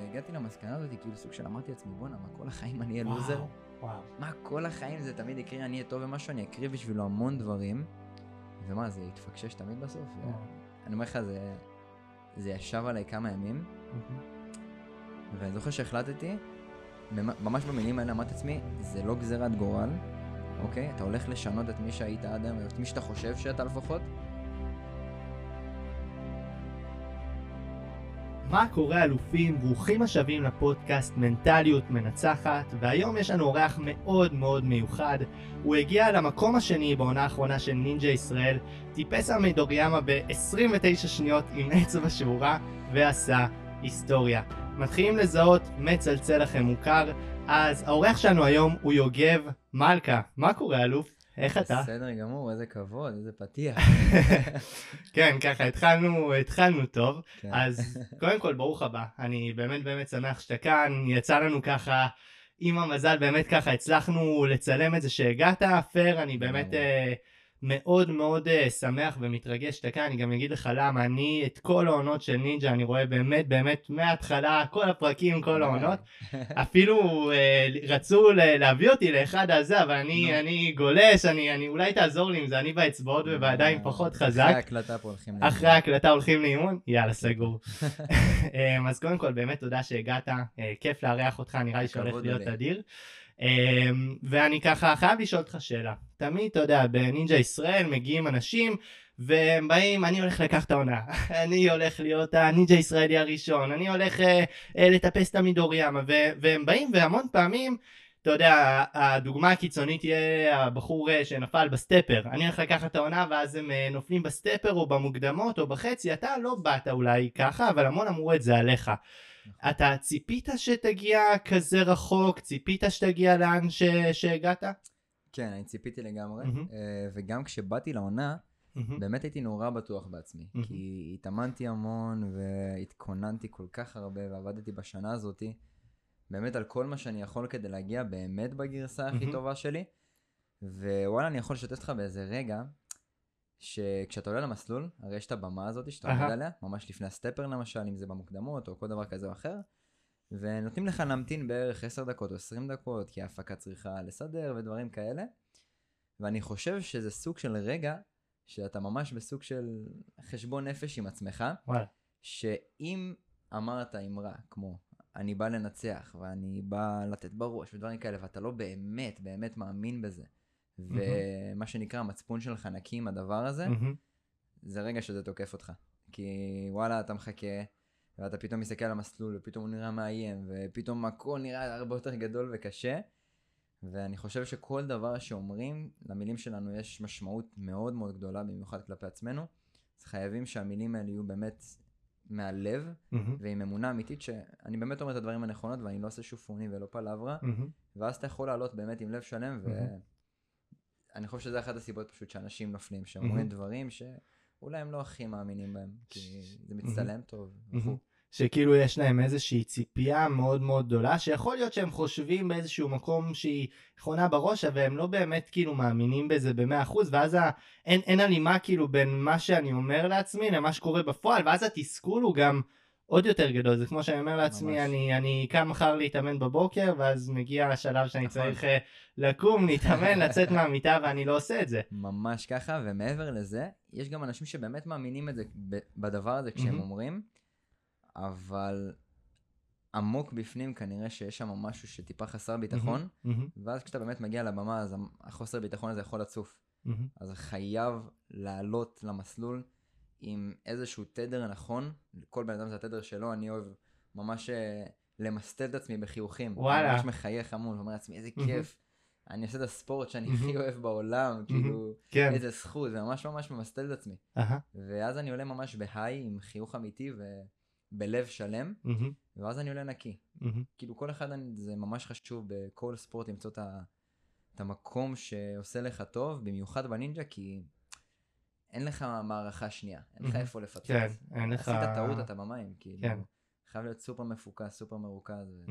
הגעתי למסקנה הזאת, כאילו סוג של אמרתי לעצמי, בואנה, מה כל החיים אני אהיה לוזר? מה כל החיים זה תמיד יקרה, אני אהיה טוב במשהו, אני אקריב בשבילו המון דברים. ומה, זה יתפקשש תמיד בסוף? אני אומר לך, זה, זה ישב עליי כמה ימים. ואני זוכר שהחלטתי, ממ- ממש במילים האלה אמרתי לעצמי, זה לא גזירת גורל, אוקיי? אתה הולך לשנות את מי שהיית עד היום, את מי שאתה חושב שאתה לפחות. מה קורה אלופים? ברוכים השבים לפודקאסט מנטליות מנצחת, והיום יש לנו אורח מאוד מאוד מיוחד. הוא הגיע למקום השני בעונה האחרונה של נינג'ה ישראל, טיפס על מידוריאמה ב-29 שניות עם אצבע שבורה, ועשה היסטוריה. מתחילים לזהות מצלצל לכם מוכר, אז האורח שלנו היום הוא יוגב מלכה. מה קורה אלוף? איך אתה? בסדר גמור, איזה כבוד, איזה פתיח. כן, ככה התחלנו, התחלנו טוב. כן. אז קודם כל ברוך הבא, אני באמת באמת שמח שאתה כאן, יצא לנו ככה, עם המזל באמת ככה הצלחנו לצלם את זה שהגעת, פר, אני באמת מאוד מאוד אה, שמח ומתרגש שאתה כאן, אני גם אגיד לך למה, אני את כל העונות של נינג'ה אני רואה באמת באמת מההתחלה, כל הפרקים, כל העונות, אפילו אה, רצו להביא אותי לאחד הזה, אבל אני. אני גולש, אני, אני אולי תעזור לי עם זה, אני באצבעות ובידיים פחות חזק. אחרי ההקלטה פה הולכים לאימון. אחרי ההקלטה הולכים לאימון? יאללה, סגור. אמ, אז קודם כל, באמת תודה שהגעת, אה, כיף לארח אותך, נראה לי שהולך להיות. אדיר. אמ, ואני ככה חייב לשאול אותך שאלה. תמיד, אתה יודע, בנינג'ה ישראל מגיעים אנשים, והם באים, אני הולך לקחת העונה, אני הולך להיות הנינג'ה הישראלי הראשון, אני הולך אה, אה, לטפס את המידוריאמה, ו- והם באים, והמון פעמים, אתה יודע, הדוגמה הקיצונית תהיה הבחור אה, שנפל ב stepper. אני הולך לקחת את העונה ואז הם אה, נופלים ב stepper או במוקדמות או בחצי, אתה לא באת אולי ככה, אבל המון אמרו את זה עליך. אתה ציפית שתגיע כזה רחוק? ציפית שתגיע לאן ש... שהגעת? כן, אני ציפיתי לגמרי. אה, וגם כשבאתי לעונה, מהמם. באמת הייתי נורא בטוח בעצמי. מהמם. כי התאמנתי המון והתכוננתי כל כך הרבה ועבדתי בשנה הזאתי, באמת על כל מה שאני יכול כדי להגיע באמת בגרסה הכי. טובה שלי. ווואלה, אני יכול לשתף אותך באיזה רגע, שכשאתה עולה למסלול, הרי יש את הבמה הזאת שאתה. עומד עליה, ממש לפני הסטפר למשל, אם זה במוקדמות או כל דבר כזה או אחר, ונותנים לך להמתין בערך 10 דקות או 20 דקות, כי ההפקה צריכה לסדר ודברים כאלה. ואני חושב שזה סוג של רגע שאתה ממש בסוג של חשבון נפש עם עצמך, וואלה. שאם אמרת אמרה כמו אני בא לנצח ואני בא לתת בראש ודברים כאלה ואתה לא באמת באמת מאמין בזה ומה שנקרא המצפון שלך נקי עם הדבר הזה, מהמם. זה רגע שזה תוקף אותך. כי וואלה אתה מחכה ואתה פתאום מסתכל על המסלול ופתאום הוא נראה מאיים ופתאום הכל נראה הרבה יותר גדול וקשה. ואני חושב שכל דבר שאומרים, למילים שלנו יש משמעות מאוד מאוד גדולה, במיוחד כלפי עצמנו. אז חייבים שהמילים האלה יהיו באמת מהלב, מהמם. ועם אמונה אמיתית שאני באמת אומר את הדברים הנכונות ואני לא עושה שופוני ולא פלברה, מהמם. ואז אתה יכול לעלות באמת עם לב שלם, מהמם. ואני חושב שזה אחת הסיבות פשוט שאנשים נופלים, שאומרים מהמם. דברים שאולי הם לא הכי מאמינים בהם, כי זה מצטלם טוב. מהמם. וכו'. שכאילו יש להם איזושהי ציפייה מאוד מאוד גדולה, שיכול להיות שהם חושבים באיזשהו מקום שהיא נכונה בראש, אבל הם לא באמת כאילו מאמינים בזה במאה אחוז, ואז ה... אין, אין הלימה כאילו בין מה שאני אומר לעצמי למה שקורה בפועל, ואז התסכול הוא גם עוד יותר גדול, זה כמו שאני אומר לעצמי, ממש. אני, אני קם מחר להתאמן בבוקר, ואז מגיע השלב שאני נכון. צריך אה, לקום, להתאמן, לצאת מהמיטה, ואני לא עושה את זה. ממש ככה, ומעבר לזה, יש גם אנשים שבאמת מאמינים את זה בדבר הזה כשהם. אומרים, אבל עמוק בפנים כנראה שיש שם משהו שטיפה חסר ביטחון, ואז כשאתה באמת מגיע לבמה, אז החוסר ביטחון הזה יכול לצוף. אז חייב לעלות למסלול עם איזשהו תדר נכון, כל בן אדם זה התדר שלו, אני אוהב ממש אה, למסטל את עצמי בחיוכים. וואלה. אני ממש מחייך המון, ואומר לעצמי, איזה. כיף. אני עושה את הספורט שאני. הכי אוהב בעולם, כאילו, כן. איזה זכות, זה ממש ממש ממסטל את עצמי. ואז אני עולה ממש בהיי, עם חיוך אמיתי ובלב שלם, ואז אני עולה נקי. כאילו כל אחד, זה ממש חשוב בכל ספורט למצוא את המקום שעושה לך טוב, במיוחד בנינג'ה, כי אין לך מערכה שנייה, אין לך. איפה לפצות. כן, אין לך... עשית טעות, אתה במים, כאילו. כן. חייב להיות סופר מפוקס, סופר מרוכז.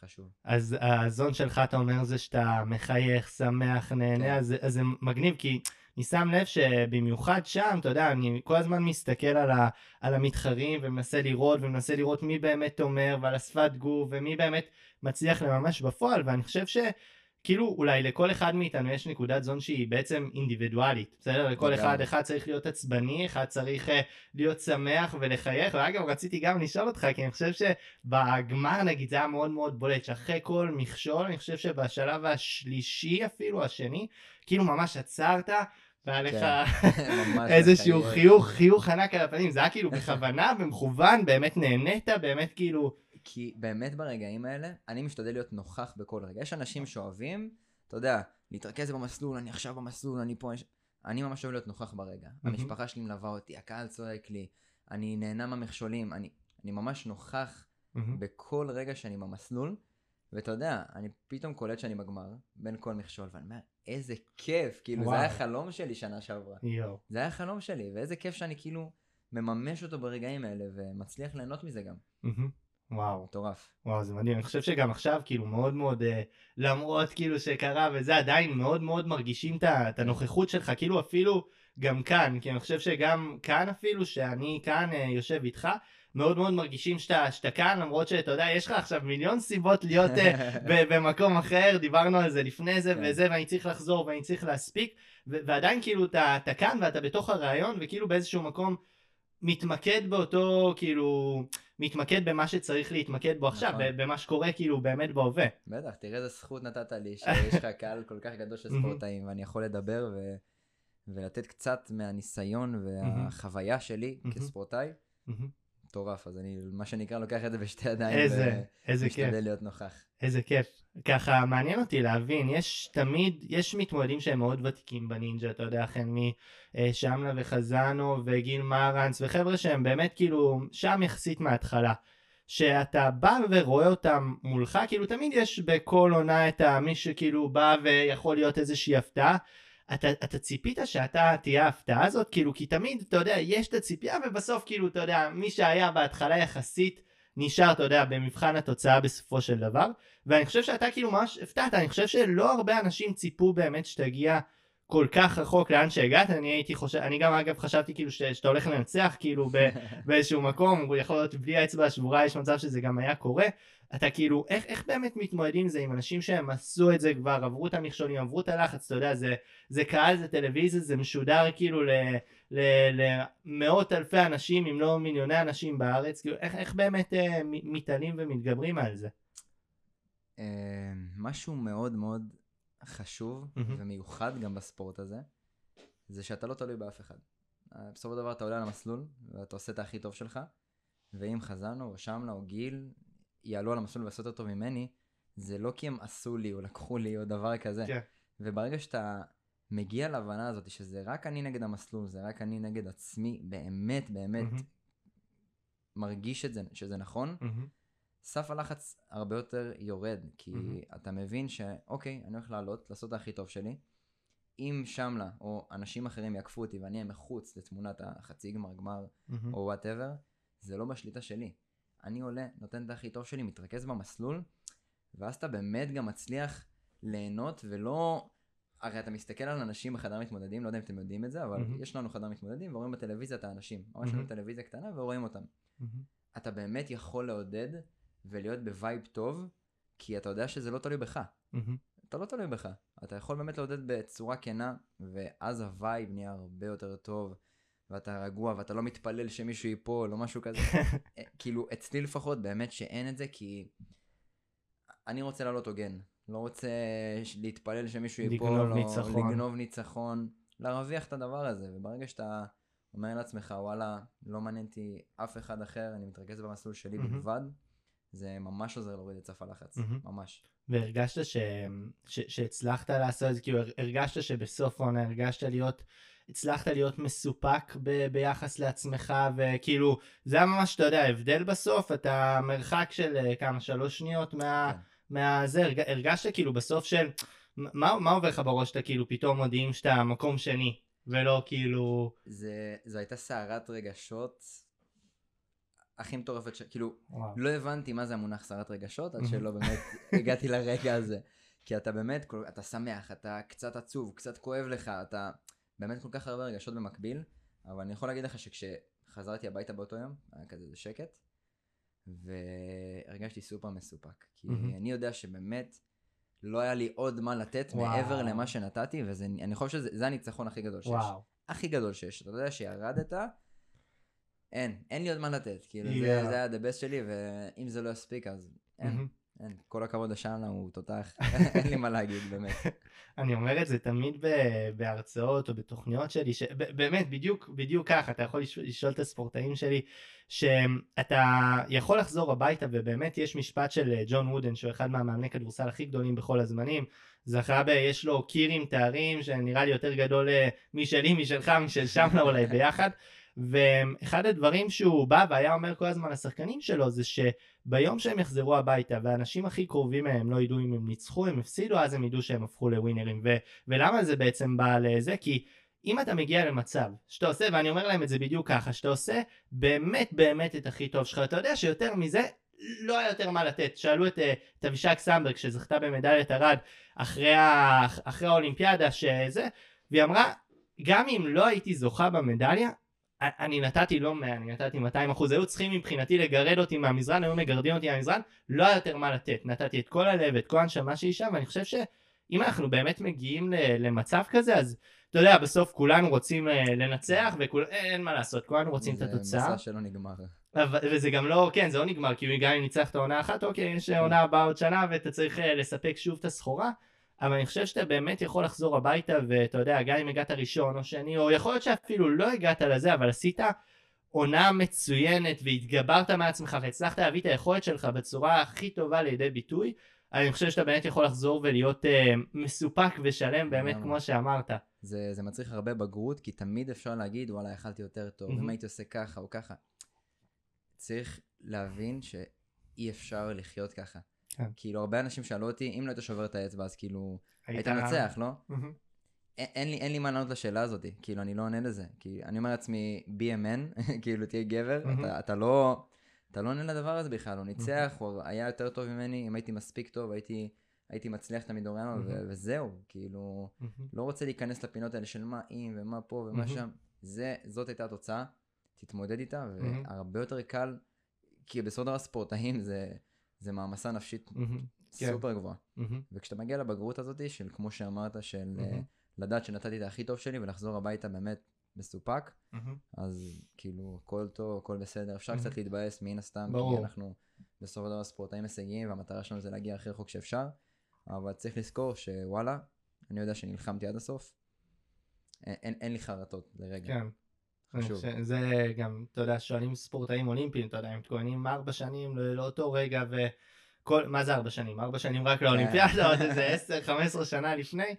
חשוב. אז הזון שלך, אתה אומר, זה שאתה מחייך, שמח, נהנה, כן. אז, אז זה מגניב, כי אני שם לב שבמיוחד שם, אתה יודע, אני כל הזמן מסתכל על, ה, על המתחרים ומנסה לראות, ומנסה לראות מי באמת אומר, ועל השפת גוף, ומי באמת מצליח לממש בפועל, ואני חושב ש... כאילו אולי לכל אחד מאיתנו יש נקודת זון שהיא בעצם אינדיבידואלית, בסדר? לכל. אחד, אחד צריך להיות עצבני, אחד צריך אה, להיות שמח ולחייך, ואגב רציתי גם לשאול אותך, כי אני חושב שבגמר נגיד זה היה מאוד מאוד בולט, שאחרי כל מכשול, אני חושב שבשלב השלישי אפילו, השני, כאילו ממש עצרת, והיה לך כן, איזשהו. חיוך, חיוך ענק על הפנים, זה היה כאילו בכוונה, במכוון, באמת נהנית, באמת כאילו... כי באמת ברגעים האלה, אני משתדל להיות נוכח בכל רגע. יש אנשים שאוהבים, אתה יודע, להתרכז במסלול, אני עכשיו במסלול, אני פה. אני ממש אוהב להיות נוכח ברגע. המשפחה שלי מלווה אותי, הקהל צועק לי, אני נהנה מהמכשולים, אני, אני ממש נוכח בכל רגע שאני במסלול, ואתה יודע, אני פתאום קולט שאני בגמר, בין כל מכשול, ואני אומר, איזה כיף, כאילו, וואו. זה היה חלום שלי שנה שעברה. יואו. זה היה חלום שלי, ואיזה כיף שאני כאילו מממש אותו ברגעים האלה, ומצליח ליהנות מזה גם. מהמם. וואו. מטורף. וואו זה מדהים, אני חושב שגם עכשיו כאילו מאוד מאוד אה, למרות כאילו שקרה וזה עדיין מאוד מאוד מרגישים את הנוכחות שלך כאילו אפילו גם כאן כי אני חושב שגם כאן אפילו שאני כאן אה, יושב איתך מאוד מאוד מרגישים שאתה, שאתה כאן למרות שאתה יודע יש לך עכשיו מיליון סיבות להיות אה, ב- במקום אחר דיברנו על זה לפני זה כן. וזה ואני צריך לחזור ואני צריך להספיק ו- ועדיין כאילו אתה, אתה כאן ואתה בתוך הרעיון וכאילו באיזשהו מקום מתמקד באותו כאילו מתמקד במה שצריך להתמקד בו עכשיו נכון. במה שקורה כאילו באמת בהווה. בטח, תראה איזה זכות נתת לי, שיש לך קהל כל כך גדול של. ספורטאים, ואני יכול לדבר ו... ולתת קצת מהניסיון והחוויה שלי. כספורטאי. מטורף, אז אני, מה שנקרא, לוקח את זה בשתי ידיים. איזה איזה כיף. ומשתדל להיות נוכח. איזה כיף. ככה מעניין אותי להבין, יש תמיד, יש מתמודדים שהם מאוד ותיקים בנינג'ה, אתה יודע, החל משמלה וחזנו וגיל מרנס וחבר'ה שהם באמת כאילו שם יחסית מההתחלה. שאתה בא ורואה אותם מולך, כאילו תמיד יש בכל עונה את מי שכאילו בא ויכול להיות איזושהי הפתעה. אתה, אתה ציפית שאתה תהיה ההפתעה הזאת? כאילו, כי תמיד, אתה יודע, יש את הציפייה ובסוף כאילו, אתה יודע, מי שהיה בהתחלה יחסית נשאר, אתה יודע, במבחן התוצאה בסופו של דבר. ואני חושב שאתה כאילו ממש הפתעת, אני חושב שלא הרבה אנשים ציפו באמת שתגיע כל כך רחוק לאן שהגעת, אני הייתי חושב, אני גם אגב חשבתי כאילו ש, שאתה הולך לנצח כאילו ב, באיזשהו מקום, הוא יכול להיות בלי האצבע השבורה, יש מצב שזה גם היה קורה. אתה כאילו, איך, איך באמת מתמודדים עם זה עם אנשים שהם עשו את זה כבר, עברו את המכשולים, עברו את הלחץ, אתה יודע, זה, זה קהל, זה טלוויזיה, זה משודר כאילו ל, ל, למאות אלפי אנשים, אם לא מיליוני אנשים בארץ, כאילו, איך, איך באמת אה, מתעלים ומתגברים על זה? אה, משהו מאוד מאוד חשוב מהמם. ומיוחד גם בספורט הזה, זה שאתה לא תלוי באף אחד. אה, בסופו של דבר אתה עולה על המסלול, ואתה עושה את הכי טוב שלך, ואם חזנו, או שמלה, או גיל, יעלו על המסלול ועשו יותר טוב ממני, זה לא כי הם עשו לי, או לקחו לי, או דבר כזה. כן. וברגע שאתה מגיע להבנה הזאת, שזה רק אני נגד המסלול, זה רק אני נגד עצמי, באמת, באמת, מהמם. מרגיש את זה, שזה נכון, מהמם. סף הלחץ הרבה יותר יורד, כי מהמם. אתה מבין שאוקיי, אני הולך לעלות, לעשות את הכי טוב שלי. אם שמלה או אנשים אחרים יעקפו אותי ואני אהיה מחוץ לתמונת החצי גמר, גמר מהמם. או whatever, זה לא בשליטה שלי. אני עולה, נותן את הכי טוב שלי, מתרכז במסלול, ואז אתה באמת גם מצליח ליהנות ולא... הרי אתה מסתכל על אנשים בחדר מתמודדים, לא יודע אם אתם יודעים את זה, אבל מהמם. יש לנו חדר מתמודדים ורואים בטלוויזיה את האנשים. ממש מהמם. לנו טלוויזיה קטנה ורואים אותם. מהמם. אתה באמת יכול לעודד ולהיות ב vibe טוב, כי אתה יודע שזה לא תלוי בך. אתה לא תלוי בך. אתה יכול באמת לעודד בצורה כנה, ואז ה vibe נהיה הרבה יותר טוב, ואתה רגוע, ואתה לא מתפלל שמישהו ייפול או משהו כזה. אה, כאילו, אצלי לפחות, באמת שאין את זה, כי אני רוצה לעלות הוגן. לא רוצה להתפלל שמישהו ייפול, לגנוב או ניצחון. לגנוב ניצחון, להרוויח את הדבר הזה, וברגע שאתה אומר לעצמך, וואלה, לא מעניין אותי אף אחד אחר, אני מתרכז במסלול שלי מהמם. בלבד, זה ממש עוזר להוריד את סף הלחץ, מהמם. ממש. והרגשת ש... ש... שהצלחת לעשות את זה, כאילו הרגשת שבסוף העונה הרגשת להיות, הצלחת להיות מסופק ב... ביחס לעצמך, וכאילו, זה היה ממש, אתה יודע, ההבדל בסוף, אתה מרחק של אה, כמה, שלוש שניות מה... כן. מהזה, הרג... הרגשת כאילו בסוף של, מה, מה עובר לך בראש שאתה כאילו פתאום מודיעים שאתה מקום שני, ולא כאילו, זה, זו הייתה סערת רגשות הכי מטורפת, ש... כאילו, וואו. לא הבנתי מה זה המונח שרת רגשות, עד. שלא באמת הגעתי לרגע הזה. כי אתה באמת, אתה שמח, אתה קצת עצוב, קצת כואב לך, אתה באמת כל כך הרבה רגשות במקביל, אבל אני יכול להגיד לך שכשחזרתי הביתה באותו יום, היה כזה שקט, והרגשתי סופר מסופק. כי. אני יודע שבאמת לא היה לי עוד מה לתת וואו. מעבר למה שנתתי, ואני חושב שזה זה הניצחון הכי גדול שיש. וואו. הכי גדול שיש. אתה יודע שירדת, אין, אין לי עוד מה לתת. כאילו, Yeah. זה, זה היה the best שלי, ואם זה לא יספיק, אז אין, מהמם. אין. כל הכבוד לשאלה, הוא תותח, אין לי מה להגיד, באמת. אני אומר את זה תמיד ב- בהרצאות או בתוכניות שלי, שבאמת בדיוק בדיוק ככה, אתה יכול לש- לשאול את הספורטאים שלי, שאתה יכול לחזור הביתה ובאמת יש משפט של אה, ג'ון וודן שהוא אחד מהמאמני כדורסל הכי גדולים בכל הזמנים, זכה ב... יש לו קיר עם תארים שנראה לי יותר גדול אה, משלי, משלך, משל שמלה אולי ביחד. ואחד הדברים שהוא בא והיה אומר כל הזמן לשחקנים שלו זה שביום שהם יחזרו הביתה והאנשים הכי קרובים מהם לא ידעו אם הם ניצחו, הם הפסידו, אז הם ידעו שהם הפכו לווינרים. ו- ולמה זה בעצם בא לזה? כי אם אתה מגיע למצב שאתה עושה, ואני אומר להם את זה בדיוק ככה, שאתה עושה באמת באמת את הכי טוב שלך, אתה יודע שיותר מזה לא היה יותר מה לתת. שאלו את, אה, את אבישג סמברג שזכתה במדליית ארד אחרי, ה- אחרי האולימפיאדה שזה, והיא אמרה, גם אם לא הייתי זוכה במדליה, אני נתתי לא 100, אני נתתי 200 אחוז, היו צריכים מבחינתי לגרד אותי מהמזרן, היו מגרדים אותי מהמזרן, לא היה יותר מה לתת, נתתי את כל הלב, את כל הנשמה שהיא שם, ואני חושב שאם אנחנו באמת מגיעים למצב כזה, אז אתה יודע, בסוף כולנו רוצים אה, לנצח, ואין מה לעשות, כולנו רוצים את זה התוצאה. מסע שלא נגמר. וזה גם לא, כן, זה לא נגמר, כי גם אם ניצחת עונה אחת, אוקיי, יש עונה הבאה עוד שנה ואתה צריך אה, לספק שוב את הסחורה, אבל אני חושב שאתה באמת יכול לחזור הביתה, ואתה יודע, גם אם הגעת ראשון או שני, או יכול להיות שאפילו לא הגעת לזה, אבל עשית עונה מצוינת והתגברת מעצמך והצלחת להביא את היכולת שלך בצורה הכי טובה לידי ביטוי, אני חושב שאתה באמת יכול לחזור ולהיות אה, מסופק ושלם באמת. כמו שאמרת. זה, זה מצריך הרבה בגרות, כי תמיד אפשר להגיד, וואלה, יכלתי יותר טוב, מהמם. אם הייתי עושה ככה או ככה. צריך להבין שאי אפשר לחיות ככה. כן. כאילו, הרבה אנשים שאלו אותי, אם לא היית שובר את האצבע, אז כאילו, היית היית- מנצח, לא? מהמם. אין, לי, אין לי מה לענות לשאלה הזאת, כאילו, אני לא עונה לזה. כי אני אומר לעצמי, man, כאילו, תהיה גבר. אתה, אתה לא... אתה לא עונה לדבר הזה בכלל, הוא ניצח, הוא היה יותר טוב ממני, אם הייתי מספיק טוב, הייתי, הייתי מצליח תמיד אוריאנו. וזהו, כאילו. לא רוצה להיכנס לפינות האלה של מה אם ומה פה ומה. שם. זה, זאת הייתה התוצאה, תתמודד איתה. והרבה יותר קל, כי בסופו של דבר ספורטאים זה, זה מעמסה נפשית. כן. סופר גבוהה. מהמם. וכשאתה מגיע לבגרות הזאת, של כמו שאמרת, של מהמם. אה, לדעת שנתתי את הכי טוב שלי ולחזור הביתה באמת מסופק, מהמם. אז כאילו, הכל טוב, הכל בסדר. אפשר מהמם. קצת להתבאס מן הסתם, ברור. כי אנחנו בסופו של דבר ספורטאים הישגיים, והמטרה שלנו זה להגיע הכי רחוק שאפשר, אבל צריך לזכור שוואלה, אני יודע שנלחמתי עד הסוף, אין, אין, אין לי חרטות לרגע. כן. חשוב. זה גם, אתה יודע, שואלים ספורטאים אולימפיים, אתה יודע, הם מתכוננים ארבע שנים לא- לאותו רגע, וכל, מה זה ארבע שנים? ארבע שנים רק לאולימפיאדה, עוד איזה עשר, חמש עשרה שנה לפני.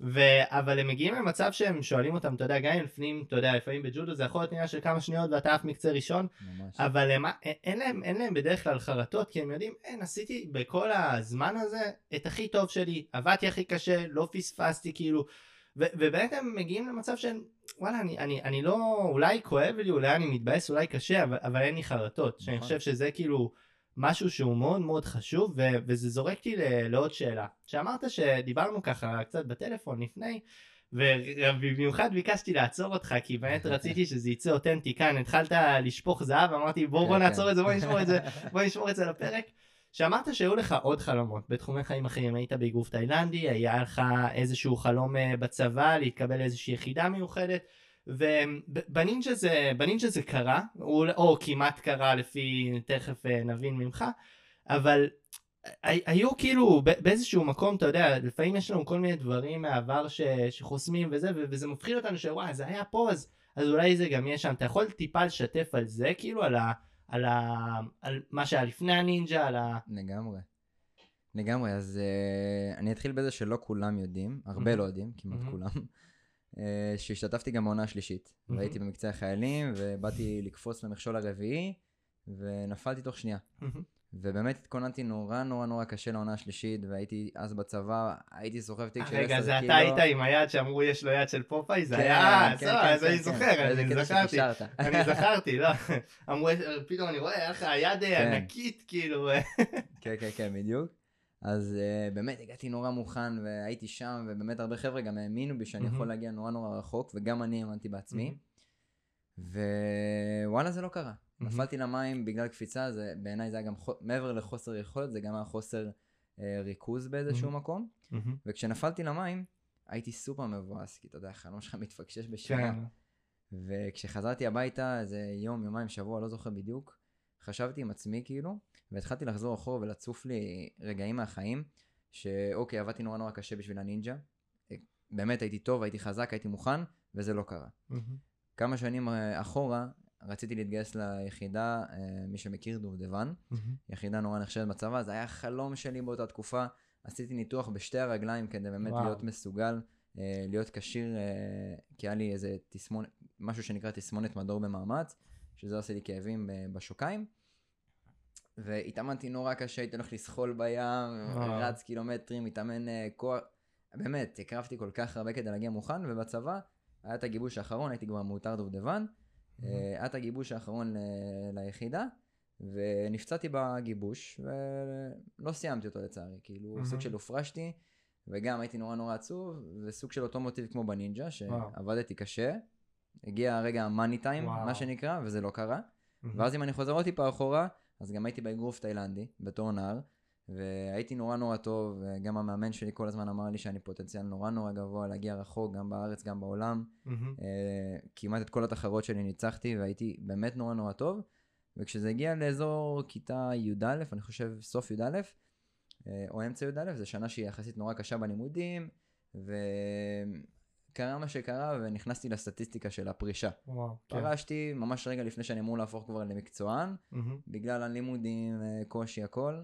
ו... אבל הם מגיעים למצב שהם שואלים אותם, אתה יודע, גם אם לפנים, אתה יודע, לפעמים בג'ודו זה יכול להיות עניין של כמה שניות ואתה עף מקצה ראשון, ממש. אבל הם, אין, אין, להם, אין להם בדרך כלל חרטות, כי הם יודעים, אין, עשיתי בכל הזמן הזה את הכי טוב שלי, עבדתי הכי קשה, לא פספסתי, כאילו, ו, ובאמת הם מגיעים למצב של, וואלה, אני, אני, אני לא, אולי כואב לי, אולי אני מתבאס, אולי קשה, אבל, אבל אין לי חרטות, שאני נכון. חושב שזה כאילו משהו שהוא מאוד מאוד חשוב, ו, וזה זורק אותי ל- לעוד שאלה. שאמרת שדיברנו ככה קצת בטלפון לפני, ובמיוחד ביקשתי לעצור אותך כי באמת רציתי שזה יצא אותנטי כאן התחלת לשפוך זהב אמרתי בוא בוא כן, נעצור כן. את זה בוא נשמור את זה בוא נשמור את זה לפרק. שאמרת שהיו לך עוד חלומות בתחומי חיים אחרים. היית באגרוף תאילנדי היה לך איזשהו חלום אה, בצבא להתקבל לאיזושהי יחידה מיוחדת ובנינג'ה זה בנינג'ה זה קרה או, או כמעט קרה לפי תכף אה, נבין ממך אבל הי- היו כאילו באיזשהו מקום אתה יודע לפעמים יש לנו כל מיני דברים מהעבר ש, שחוסמים וזה וזה מפחיד אותנו שוואי זה היה פה אז, אז אולי זה גם יהיה שם. אתה יכול טיפה לשתף על זה כאילו על, ה, על, ה, על מה שהיה לפני הנינג'ה על ה... לגמרי. לגמרי, אז uh, אני אתחיל בזה שלא כולם יודעים, הרבה מהמם. לא יודעים, כמעט מהמם. כולם, uh, שהשתתפתי גם בעונה השלישית, מהמם. והייתי במקצה החיילים, ובאתי לקפוץ למכשול הרביעי, ונפלתי תוך שנייה. מהמם. ובאמת התכוננתי נורא נורא נורא קשה לעונה השלישית, והייתי אז בצבא, הייתי סוחב תיק של 10 קילו. רגע, זה אתה היית עם היד שאמרו יש לו יד של פופאי? זה כן, היה, כן, סבבה, כן, אז אני. זוכר, אני זכרתי. אני זכרתי, לא. אמרו, פתאום אני רואה, היה לך יד אה, כן. ענקית, כאילו. כן, כן, כן, בדיוק. אז uh, באמת הגעתי נורא מוכן והייתי שם, ובאמת הרבה חבר'ה גם האמינו בי שאני. יכול להגיע נורא נורא רחוק, וגם אני האמנתי בעצמי. ווואלה זה לא קרה. מהמם. נפלתי למים בגלל קפיצה, זה בעיניי זה היה גם חו... מעבר לחוסר יכולת, זה גם היה חוסר אה, ריכוז באיזשהו מהמם. מקום. מהמם. וכשנפלתי למים, הייתי סופר מבואס, כי אתה יודע, החלום שלך מתפקשש בשנייה. כן. וכשחזרתי הביתה, איזה יום, יומיים, שבוע, לא זוכר בדיוק, חשבתי עם עצמי כאילו, והתחלתי לחזור אחורה ולצוף לי רגעים מהחיים, שאוקיי, עבדתי נורא נורא קשה בשביל הנינג'ה. אה, באמת הייתי טוב, הייתי חזק, הייתי מוכן, וזה לא קרה. מהמם. כמה שנים אה, אחורה, רציתי להתגייס ליחידה, אה, מי שמכיר, דובדבן, מהמם. יחידה נורא נחשבת בצבא, זה היה חלום שלי באותה תקופה. עשיתי ניתוח בשתי הרגליים כדי באמת וואו. להיות מסוגל, אה, להיות כשיר, כי היה לי איזה תסמונת, משהו שנקרא תסמונת מדור במאמץ, שזה עושה לי כאבים בשוקיים. והתאמנתי נורא קשה, הייתי הולך לסחול בים, וואו. רץ קילומטרים, מתאמן אה, כוח, באמת, הקרבתי כל כך הרבה כדי להגיע מוכן, ובצבא היה את הגיבוש האחרון, הייתי כבר מאותר דובדבן, היה את הגיבוש האחרון ל- ליחידה, ונפצעתי בגיבוש, ולא סיימתי אותו לצערי, כאילו. סוג של הופרשתי, וגם הייתי נורא נורא עצוב, וסוג של אותו מוטיב כמו בנינג'ה. שעבדתי קשה, הגיע הרגע המאני טיים. מה שנקרא, וזה לא קרה, מהמם. ואז אם אני חוזר עוד טיפה אחורה, אז גם הייתי באגרוף תאילנדי, בתור נער, והייתי נורא נורא טוב, וגם המאמן שלי כל הזמן אמר לי שאני פוטנציאל נורא נורא גבוה להגיע רחוק, גם בארץ, גם בעולם. אה, כמעט את כל התחרות שלי ניצחתי, והייתי באמת נורא נורא טוב. וכשזה הגיע לאזור כיתה י"א, אני חושב סוף י"א, אה, או אמצע י"א, זו שנה שהיא יחסית נורא קשה בלימודים, וקרה מה שקרה, ונכנסתי לסטטיסטיקה של הפרישה. וואו. כן. פרשתי ממש רגע לפני שאני אמור להפוך כבר למקצוען, מהמם. בגלל הלימודים, אה, קושי, הכל.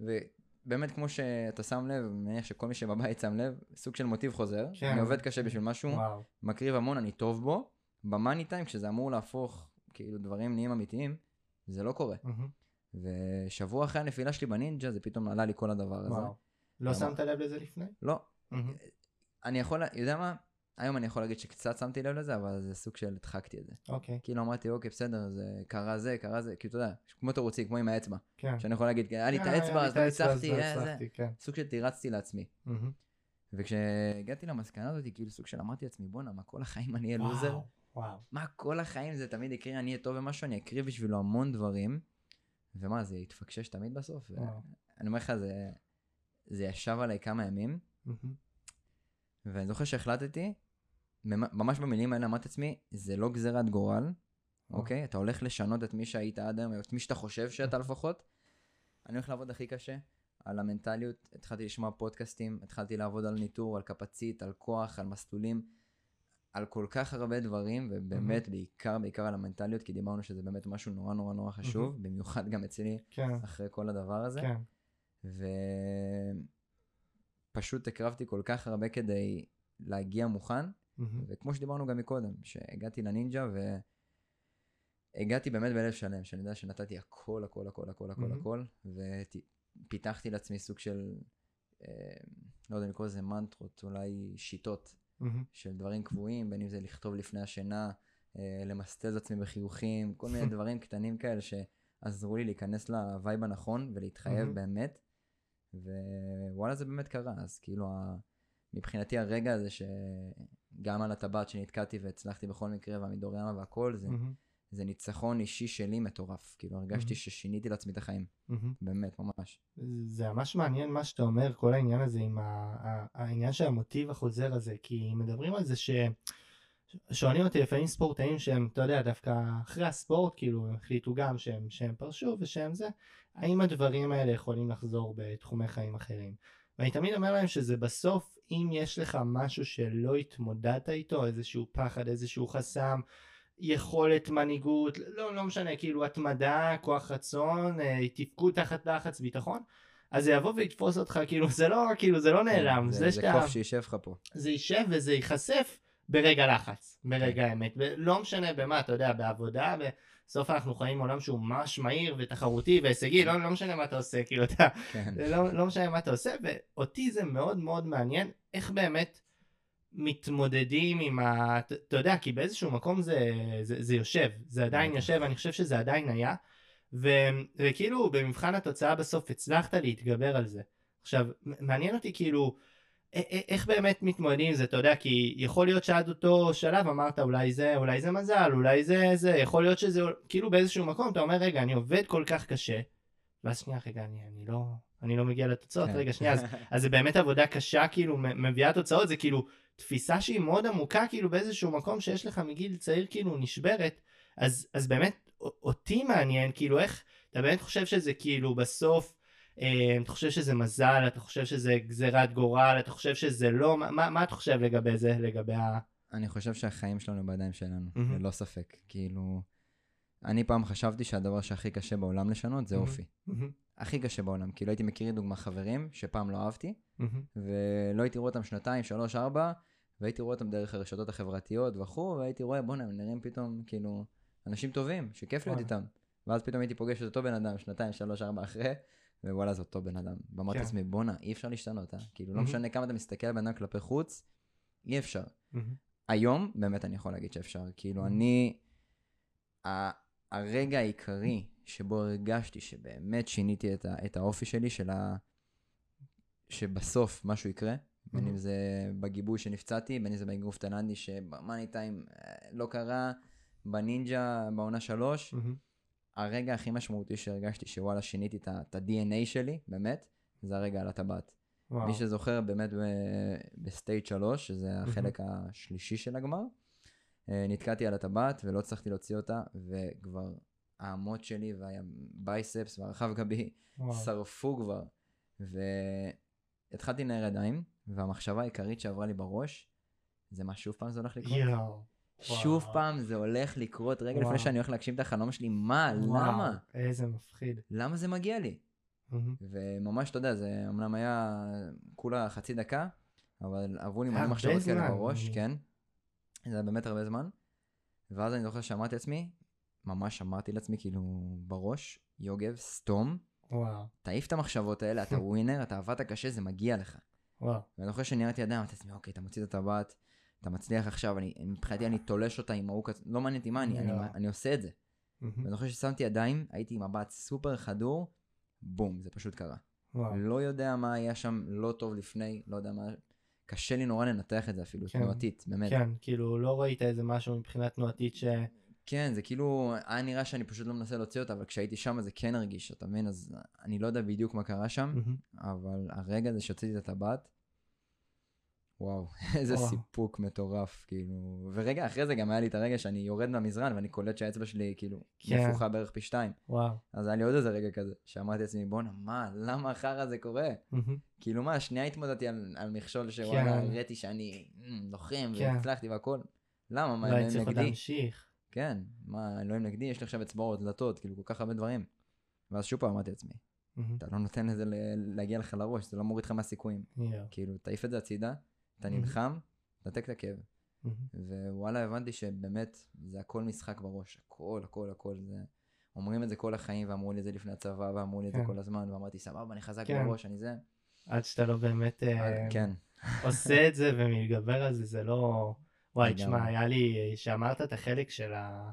ובאמת, כמו שאתה שם לב, אני מניח שכל מי שבבית שם לב, סוג של מוטיב חוזר. כן. אני עובד קשה בשביל משהו, וואו. מקריב המון, אני טוב בו. במאני טיים, כשזה אמור להפוך, כאילו, דברים נהיים אמיתיים, זה לא קורה. מהמם. ושבוע אחרי הנפילה שלי בנינג'ה, זה פתאום עלה לי כל הדבר הזה. וואו. לא למה? שמת לב לזה לפני? לא, מהמם. אני יכול, יודע מה? היום אני יכול להגיד שקצת שמתי לב לזה, אבל זה סוג של הדחקתי את זה. אוקיי. כאילו אמרתי, אוקיי, בסדר, זה קרה זה, קרה זה, כאילו, אתה יודע, כמו תירוצי, כמו עם האצבע. כן. שאני יכול להגיד, היה לי את אה, האצבע, אז לא האצבע, אז לא אה, זה. הצלחתי, כן. סוג של תירצתי לעצמי. מהמם. וכשהגעתי למסקנה הזאת, כאילו סוג של אמרתי לעצמי, בואנה, מה כל החיים אני אהיה לוזר? וואו. מה כל החיים זה תמיד יקרה, אני אהיה טוב במשהו, אני אקריב בשבילו המון דברים. ומה, זה יתפקשש תמיד בסוף? אני אומר לך, זה, זה ישב עליי כמה ימים. ואני זוכר שהחלטתי, ממש במילים האלה אמרתי לעצמי, זה לא גזירת גורל, אוקיי? אתה הולך לשנות את מי שהיית עד היום, את מי שאתה חושב שאתה לפחות. אני הולך לעבוד הכי קשה על המנטליות, התחלתי לשמוע פודקאסטים, התחלתי לעבוד על ניטור, על קפצית, על כוח, על מסלולים, על כל כך הרבה דברים, ובאמת בעיקר בעיקר על המנטליות, כי דיברנו שזה באמת משהו נורא נורא נורא חשוב, במיוחד גם אצלי, כן. אחרי כל הדבר הזה. כן. ופשוט הקרבתי כל כך הרבה כדי להגיע מוכן, וכמו שדיברנו גם מקודם, שהגעתי לנינג'ה והגעתי באמת בלב שלם, שאני יודע שנתתי הכל, הכל, הכל, הכל, הכל. הכל, ופיתחתי לעצמי סוג של, אה, לא יודע לקרוא לזה מנטרות, אולי שיטות. של דברים קבועים, בין אם זה לכתוב לפני השינה, אה, למסטל את עצמי בחיוכים, כל מיני דברים קטנים כאלה שעזרו לי להיכנס לווייב הנכון ולהתחייב. באמת, ווואלה זה באמת קרה, אז כאילו ה... מבחינתי הרגע הזה שגם על הטבעת שנתקעתי והצלחתי בכל מקרה והמדור ימה והכל, זה, מהמם. זה ניצחון אישי שלי מטורף, כאילו הרגשתי מהמם. ששיניתי לעצמי את החיים, מהמם. באמת, ממש. זה ממש מעניין מה שאתה אומר, כל העניין הזה עם ה- ה- העניין של המוטיב החוזר הזה, כי מדברים על זה ש... שואלים אותי לפעמים ספורטאים שהם, אתה יודע, דווקא אחרי הספורט, כאילו, הם החליטו גם שהם, שהם פרשו ושהם זה, האם הדברים האלה יכולים לחזור בתחומי חיים אחרים. ואני תמיד אומר להם שזה בסוף, אם יש לך משהו שלא התמודדת איתו, איזשהו פחד, איזשהו חסם, יכולת מנהיגות, לא, לא משנה, כאילו התמדה, כוח רצון, אה, תפקוד תחת לחץ, ביטחון, אז זה יבוא ויתפוס אותך, כאילו זה לא, כאילו זה לא נעלם, כן, זה, זה, זה שאתה, קוף שישב לך פה. זה יישב וזה ייחשף ברגע לחץ, ברגע האמת, ולא משנה במה, אתה יודע, בעבודה, ב... בסוף אנחנו חיים בעולם שהוא ממש מהיר ותחרותי והישגי, לא, לא משנה מה אתה עושה, כאילו אתה, כן. לא, לא משנה מה אתה עושה, ואותי זה מאוד מאוד מעניין איך באמת מתמודדים עם ה... אתה יודע, כי באיזשהו מקום זה, זה, זה יושב, זה עדיין. יושב, אני חושב שזה עדיין היה, ו, וכאילו במבחן התוצאה בסוף הצלחת להתגבר על זה. עכשיו, מעניין אותי כאילו, איך באמת מתמודדים עם זה, אתה יודע, כי יכול להיות שעד אותו שלב אמרת אולי זה, אולי זה מזל, אולי זה זה, יכול להיות שזה, כאילו באיזשהו מקום אתה אומר רגע, אני עובד כל כך קשה, ואז שנייה רגע, אני, אני לא, אני לא מגיע לתוצאות, כן. רגע שנייה, אז, אז זה באמת עבודה קשה, כאילו מביאה תוצאות, זה כאילו תפיסה שהיא מאוד עמוקה, כאילו באיזשהו מקום שיש לך מגיל צעיר כאילו נשברת, אז, אז באמת אותי מעניין, כאילו איך, אתה באמת חושב שזה כאילו בסוף, אתה חושב שזה מזל, אתה חושב שזה גזירת גורל, אתה חושב שזה לא, מה, מה, אתה חושב לגבי זה, לגבי ה... אני חושב שהחיים שלנו בידיים שלנו, מהמם. ללא ספק. כאילו, אני פעם חשבתי שהדבר שהכי קשה בעולם לשנות זה מהמם. אופי. הכי קשה בעולם. כאילו הייתי מכיר לדוגמה חברים שפעם לא אהבתי, מהמם. ולא הייתי רואה אותם שנתיים, שלוש, ארבע, והייתי רואה אותם דרך הרשתות החברתיות וכו', והייתי רואה, בואנה, הם נראים פתאום, כאילו, אנשים טובים, שכיף להיות. איתם. ואז פתאום הייתי פוגש את אותו בן אדם, שנתיים, שלוש, ארבע אחרי, ווואלה, זה אותו בן אדם. ואמרתי כן. לעצמי, בואנה, אי אפשר להשתנות, אה? כאילו, לא. משנה כמה אתה מסתכל על בן אדם כלפי חוץ, אי אפשר. היום, באמת אני יכול להגיד שאפשר. כאילו. אני... ה- הרגע העיקרי שבו הרגשתי שבאמת שיניתי את, ה, את האופי שלי, של ה... שבסוף משהו יקרה, בין אם. זה בגיבוי שנפצעתי, בין אם זה באגרוף תאילנדי שבמאני טיים אה, לא קרה, בנינג'ה בעונה שלוש. מהמם. הרגע הכי משמעותי שהרגשתי שוואלה שיניתי את ה-DNA שלי, באמת, זה הרגע על הטבעת. וואו. מי שזוכר באמת ב stage 3, שזה החלק השלישי של הגמר, אה, נתקעתי על הטבעת ולא הצלחתי להוציא אותה, וכבר האמות שלי וה biceps והרחב גבי וואו. שרפו כבר. והתחלתי לנער ידיים, והמחשבה העיקרית שעברה לי בראש, זה מה שוב פעם זה הולך לקרות? יואו. שוב. פעם זה הולך לקרות רגע. לפני שאני הולך להגשים את החלום שלי, מה? למה? איזה מפחיד. למה זה מגיע לי? וממש, אתה יודע, זה אמנם היה כולה חצי דקה, אבל עברו לי מלא מחשבות כאלה בראש, כן. זה היה באמת הרבה זמן. ואז אני זוכר שאמרתי לעצמי, ממש אמרתי לעצמי כאילו בראש, יוגב, סתום, וואו. תעיף את המחשבות האלה, אתה ווינר, אתה עבדת קשה, זה מגיע לך. וואו. ואני זוכר שניהלתי ידיים, אמרתי לעצמי, אוקיי, אתה מוציא את הטבעת, אתה מצליח עכשיו, אני, מבחינתי אני תולש אותה עם ההוא כזה, לא מעניין אותי מה, אני, אני, יואו. אני עושה את זה. מהמם. ואני זוכר ששמתי ידיים, הייתי עם מבט סופר חדור, בום, זה פשוט קרה. וואו. לא יודע מה היה שם לא טוב לפני, לא יודע מה, קשה לי נורא לנתח את זה אפילו, כן. תנועתית, באמת. כן, כאילו לא ראית איזה משהו מבחינה תנועתית ש... כן, זה כאילו, היה נראה שאני פשוט לא מנסה להוציא אותה, אבל כשהייתי שם זה כן הרגיש, אתה מבין? אז אני לא יודע בדיוק מה קרה שם, מהמם. אבל הרגע הזה שהוצאתי את הטבעת, וואו, איזה וואו. סיפוק מטורף, כאילו. ורגע אחרי זה גם היה לי את הרגע שאני יורד מהמזרן ואני קולט שהאצבע שלי כאילו כן. נפוחה בערך פי שתיים. וואו. אז היה לי עוד איזה רגע כזה, שאמרתי לעצמי, בואנה, מה, למה החרא הזה קורה? מהמם. כאילו מה, שנייה התמודדתי על, על מכשול שוואלה, כן. הראיתי שאני לוחם כן. והצלחתי והכל. למה, מה, לא אלוהים נגדי? להמשיך. כן, מה, אלוהים נגדי, יש לי עכשיו אצבעות, דלתות, כאילו כל כך הרבה דברים. ואז שוב פעם אמרתי לעצמי, מהמם. אתה לא נותן לזה להגיע לך לראש, זה לא מוריד לך מהסיכויים. יואו. כאילו, תעיף את זה הצידה, אתה. נלחם, תנתק את הכאב. ווואלה, הבנתי שבאמת, זה הכל משחק בראש, הכל, הכל, הכל, זה... אומרים את זה כל החיים, ואמרו לי את זה לפני הצבא, ואמרו לי את זה כן. כל הזמן, ואמרתי, סבבה, אני חזק כן. בראש, אני זה. עד שאתה לא באמת אה, כן, עושה את זה ומתגבר על זה, זה לא... וואי. תשמע, היה לי, שאמרת את החלק של ה...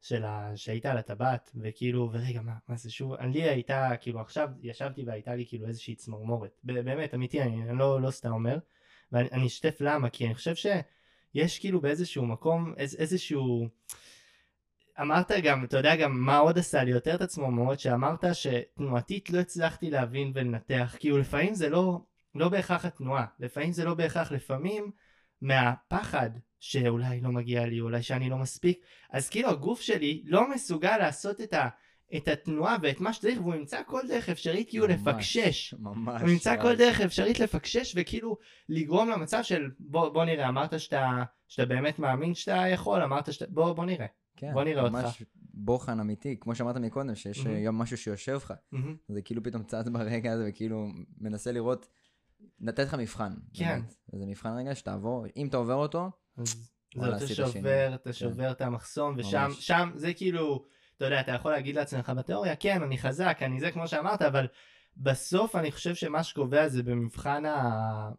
של ה... שהיית על הטבעת, וכאילו, ורגע, מה, מה זה שוב, לי הייתה, כאילו, עכשיו ישבתי והייתה לי כאילו איזושהי צמרמורת. באמת, אמיתי, אני לא, לא סתם אומר. ואני אני אשתף למה, כי אני חושב שיש כאילו באיזשהו מקום, איז, איזשהו... אמרת גם, אתה יודע גם מה עוד עשה לי יותר את הצמרמורת, שאמרת שתנועתית לא הצלחתי להבין ולנתח, כאילו לפעמים זה לא, לא בהכרח התנועה, לפעמים זה לא בהכרח, לפעמים מהפחד שאולי לא מגיע לי, אולי שאני לא מספיק, אז כאילו הגוף שלי לא מסוגל לעשות את, ה, את התנועה ואת מה שצריך, והוא ימצא כל דרך אפשרית כאילו ממש, לפקשש. ממש. הוא ימצא. כל דרך אפשרית לפקשש וכאילו לגרום למצב של בוא, בוא נראה, אמרת שאתה, שאתה באמת מאמין שאתה יכול, אמרת שאתה, בוא, בוא נראה. כן, בוא נראה ממש אותך. בוחן אמיתי, כמו שאמרת מקודם, שיש מהמם. היום משהו שיושב לך. מהמם. זה כאילו פתאום צץ ברגע הזה, וכאילו מנסה לראות, לתת לך מבחן. כן. באמת. זה מבחן רגע שתעבור, אם אתה עובר אותו, אז זהו, אתה שובר. אתה שובר את המחסום, ושם. שם זה כאילו, אתה יודע, אתה יכול להגיד לעצמך בתיאוריה, כן, אני חזק, אני זה כמו שאמרת, אבל בסוף אני חושב שמה שקובע זה במבחן ה...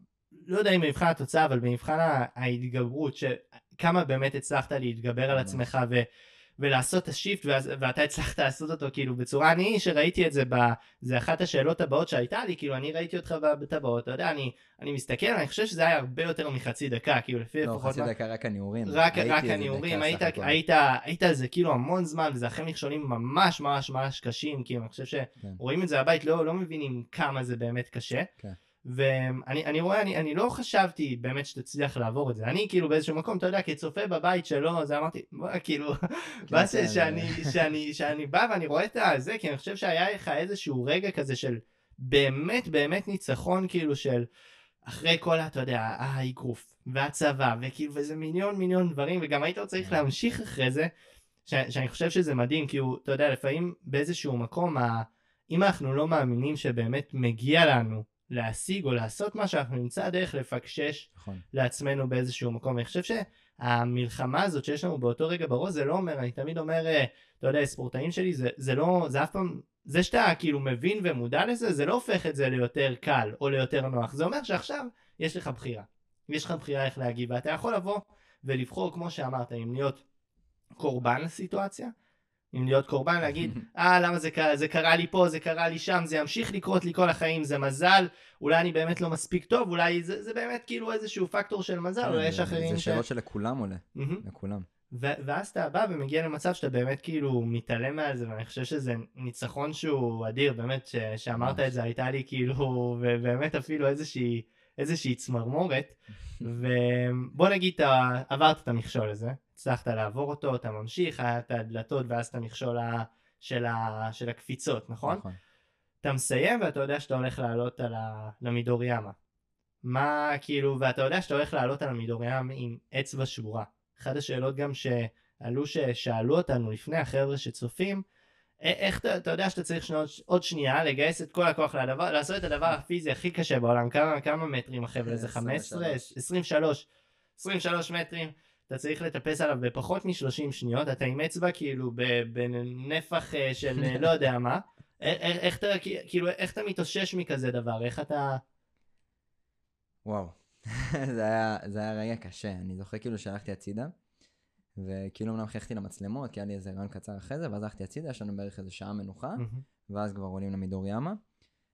לא יודע אם במבחן התוצאה, אבל במבחן ההתגברות, שכמה באמת הצלחת להתגבר על עצמך ו... ולעשות את השיפט ואתה הצלחת לעשות אותו כאילו בצורה אני שראיתי את זה ב... זה אחת השאלות הבאות שהייתה לי כאילו אני ראיתי אותך בטבעות אתה יודע אני אני מסתכל אני חושב שזה היה הרבה יותר מחצי דקה כאילו לפי לא, חצי מה... דקה רק הניעורים רק רק הניעורים היית היית היית על זה כאילו המון זמן וזה אחרי מכשולים ממש ממש ממש קשים כאילו אני חושב שרואים כן. את זה בבית לא לא מבינים כמה זה באמת קשה. כן. ואני רואה, אני, אני לא חשבתי באמת שתצליח לעבור את זה. אני כאילו באיזשהו מקום, אתה יודע, כצופה בבית שלו, אז אמרתי, בוא, כאילו, כן, מה זה שאני, שאני, שאני בא ואני רואה את זה, כי אני חושב שהיה לך איזשהו רגע כזה של באמת באמת ניצחון, כאילו של אחרי כל, אתה יודע, האגרוף, והצבא, וכאילו, וזה מיליון מיליון דברים, וגם היית צריך להמשיך אחרי זה, ש, שאני חושב שזה מדהים, כי הוא, אתה יודע, לפעמים באיזשהו מקום, ה, אם אנחנו לא מאמינים שבאמת מגיע לנו להשיג או לעשות משהו, אנחנו נמצא דרך לפקשש נכון. לעצמנו באיזשהו מקום. אני חושב שהמלחמה הזאת שיש לנו באותו רגע בראש, זה לא אומר, אני תמיד אומר, אה, אתה יודע, ספורטאים שלי, זה, זה לא, זה אף פעם, זה שאתה כאילו מבין ומודע לזה, זה לא הופך את זה ליותר קל או ליותר נוח. זה אומר שעכשיו יש לך בחירה. יש לך בחירה איך להגיב, ואתה יכול לבוא ולבחור, כמו שאמרת, אם להיות קורבן לסיטואציה, אם להיות קורבן, להגיד, אה, למה זה, זה קרה לי פה, זה קרה לי שם, זה ימשיך לקרות לי כל החיים, זה מזל, אולי אני באמת לא מספיק טוב, אולי זה, זה באמת כאילו איזשהו פקטור של מזל, אולי יש אחרים ש... זה שאלות שלכולם עולה, לכולם. ו- ואז אתה בא ומגיע למצב שאתה באמת כאילו מתעלם מעל זה, ואני חושב שזה ניצחון שהוא אדיר, באמת, ש- שאמרת את זה, הייתה לי כאילו, ובאמת אפילו איזושהי, איזושהי צמרמורת, ובוא נגיד, אתה עברת את המכשול הזה, הצלחת לעבור אותו, אתה ממשיך, היה את הדלתות ואז את המכשול של, ה, של הקפיצות, נכון? נכון. אתה מסיים ואתה יודע שאתה הולך לעלות על ה, למידוריאמה. מה כאילו, ואתה יודע שאתה הולך לעלות על המידוריאמה עם אצבע שבורה. אחת השאלות גם שעלו ששאלו אותנו לפני החבר'ה שצופים, איך אתה, אתה יודע שאתה צריך שנות, עוד שנייה לגייס את כל הכוח לדבר, לעשות את הדבר הפיזי הכי קשה בעולם, כמה, כמה מטרים החבר'ה, זה 15, 23, 23 מטרים, אתה צריך לטפס עליו בפחות מ-30 שניות, אתה עם אצבע כאילו בנפח אה, של אה, לא יודע מה, איך אתה, כאילו, איך אתה מתאושש מכזה דבר, איך אתה... וואו, זה, היה, זה היה רגע קשה, אני זוכר כאילו שהלכתי הצידה, וכאילו אמנם חייכתי למצלמות, כי היה לי איזה רעיון קצר אחרי זה, ואז הלכתי הצידה, יש לנו בערך איזה שעה מנוחה, ואז כבר עולים למידור ימה.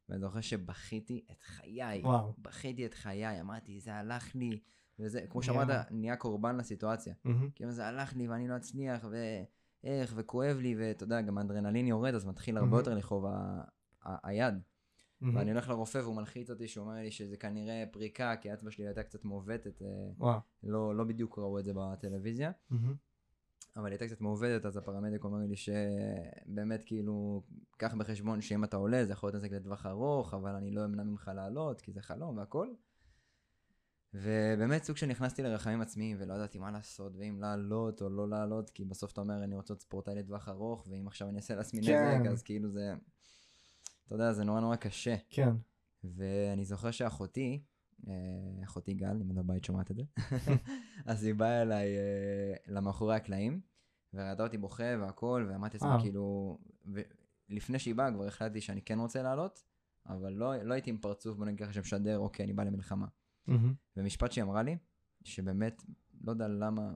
ואני זוכר שבכיתי את חיי, וואו. בכיתי את חיי, אמרתי, זה הלך לי, וזה, כמו שאמרת, נהיה קורבן לסיטואציה. כאילו זה הלך לי ואני לא אצליח, ואיך, וכואב לי, ואתה יודע, גם האדרנלין יורד, אז מתחיל הרבה יותר לכאוב היד. ואני הולך לרופא והוא מלחיץ אותי, שהוא אומר לי שזה כנראה פריקה, כי האצבע שלי הייתה קצת מעוותת. אה, לא, לא בדיוק ראו את זה בטלוויזיה. אבל הייתה קצת מעובדת, אז הפרמדיק אומר לי שבאמת כאילו, קח בחשבון שאם אתה עולה זה יכול להיות נזק לטווח ארוך, אבל אני לא אמנע ממך לעלות, כי זה חלום והכל. ובאמת סוג שנכנסתי לרחמים עצמיים ולא ידעתי מה לעשות ואם לעלות או לא לעלות כי בסוף אתה אומר אני רוצה להיות ספורטאי לטווח ארוך ואם עכשיו אני אעשה לעצמי כן. נזק אז כאילו זה אתה יודע זה נורא נורא קשה. כן. ואני זוכר שאחותי אה, אחותי גל אם אני בבית שומעת את זה אז היא באה אליי אה, למאחורי הקלעים וראתה אותי בוכה והכל ואמרתי לעצמי כאילו לפני שהיא באה כבר החלטתי שאני כן רוצה לעלות אבל לא, לא הייתי עם פרצוף בוא נגיד ככה שמשדר אוקיי אני בא למלחמה. ומשפט שהיא אמרה לי, שבאמת, לא יודע למה,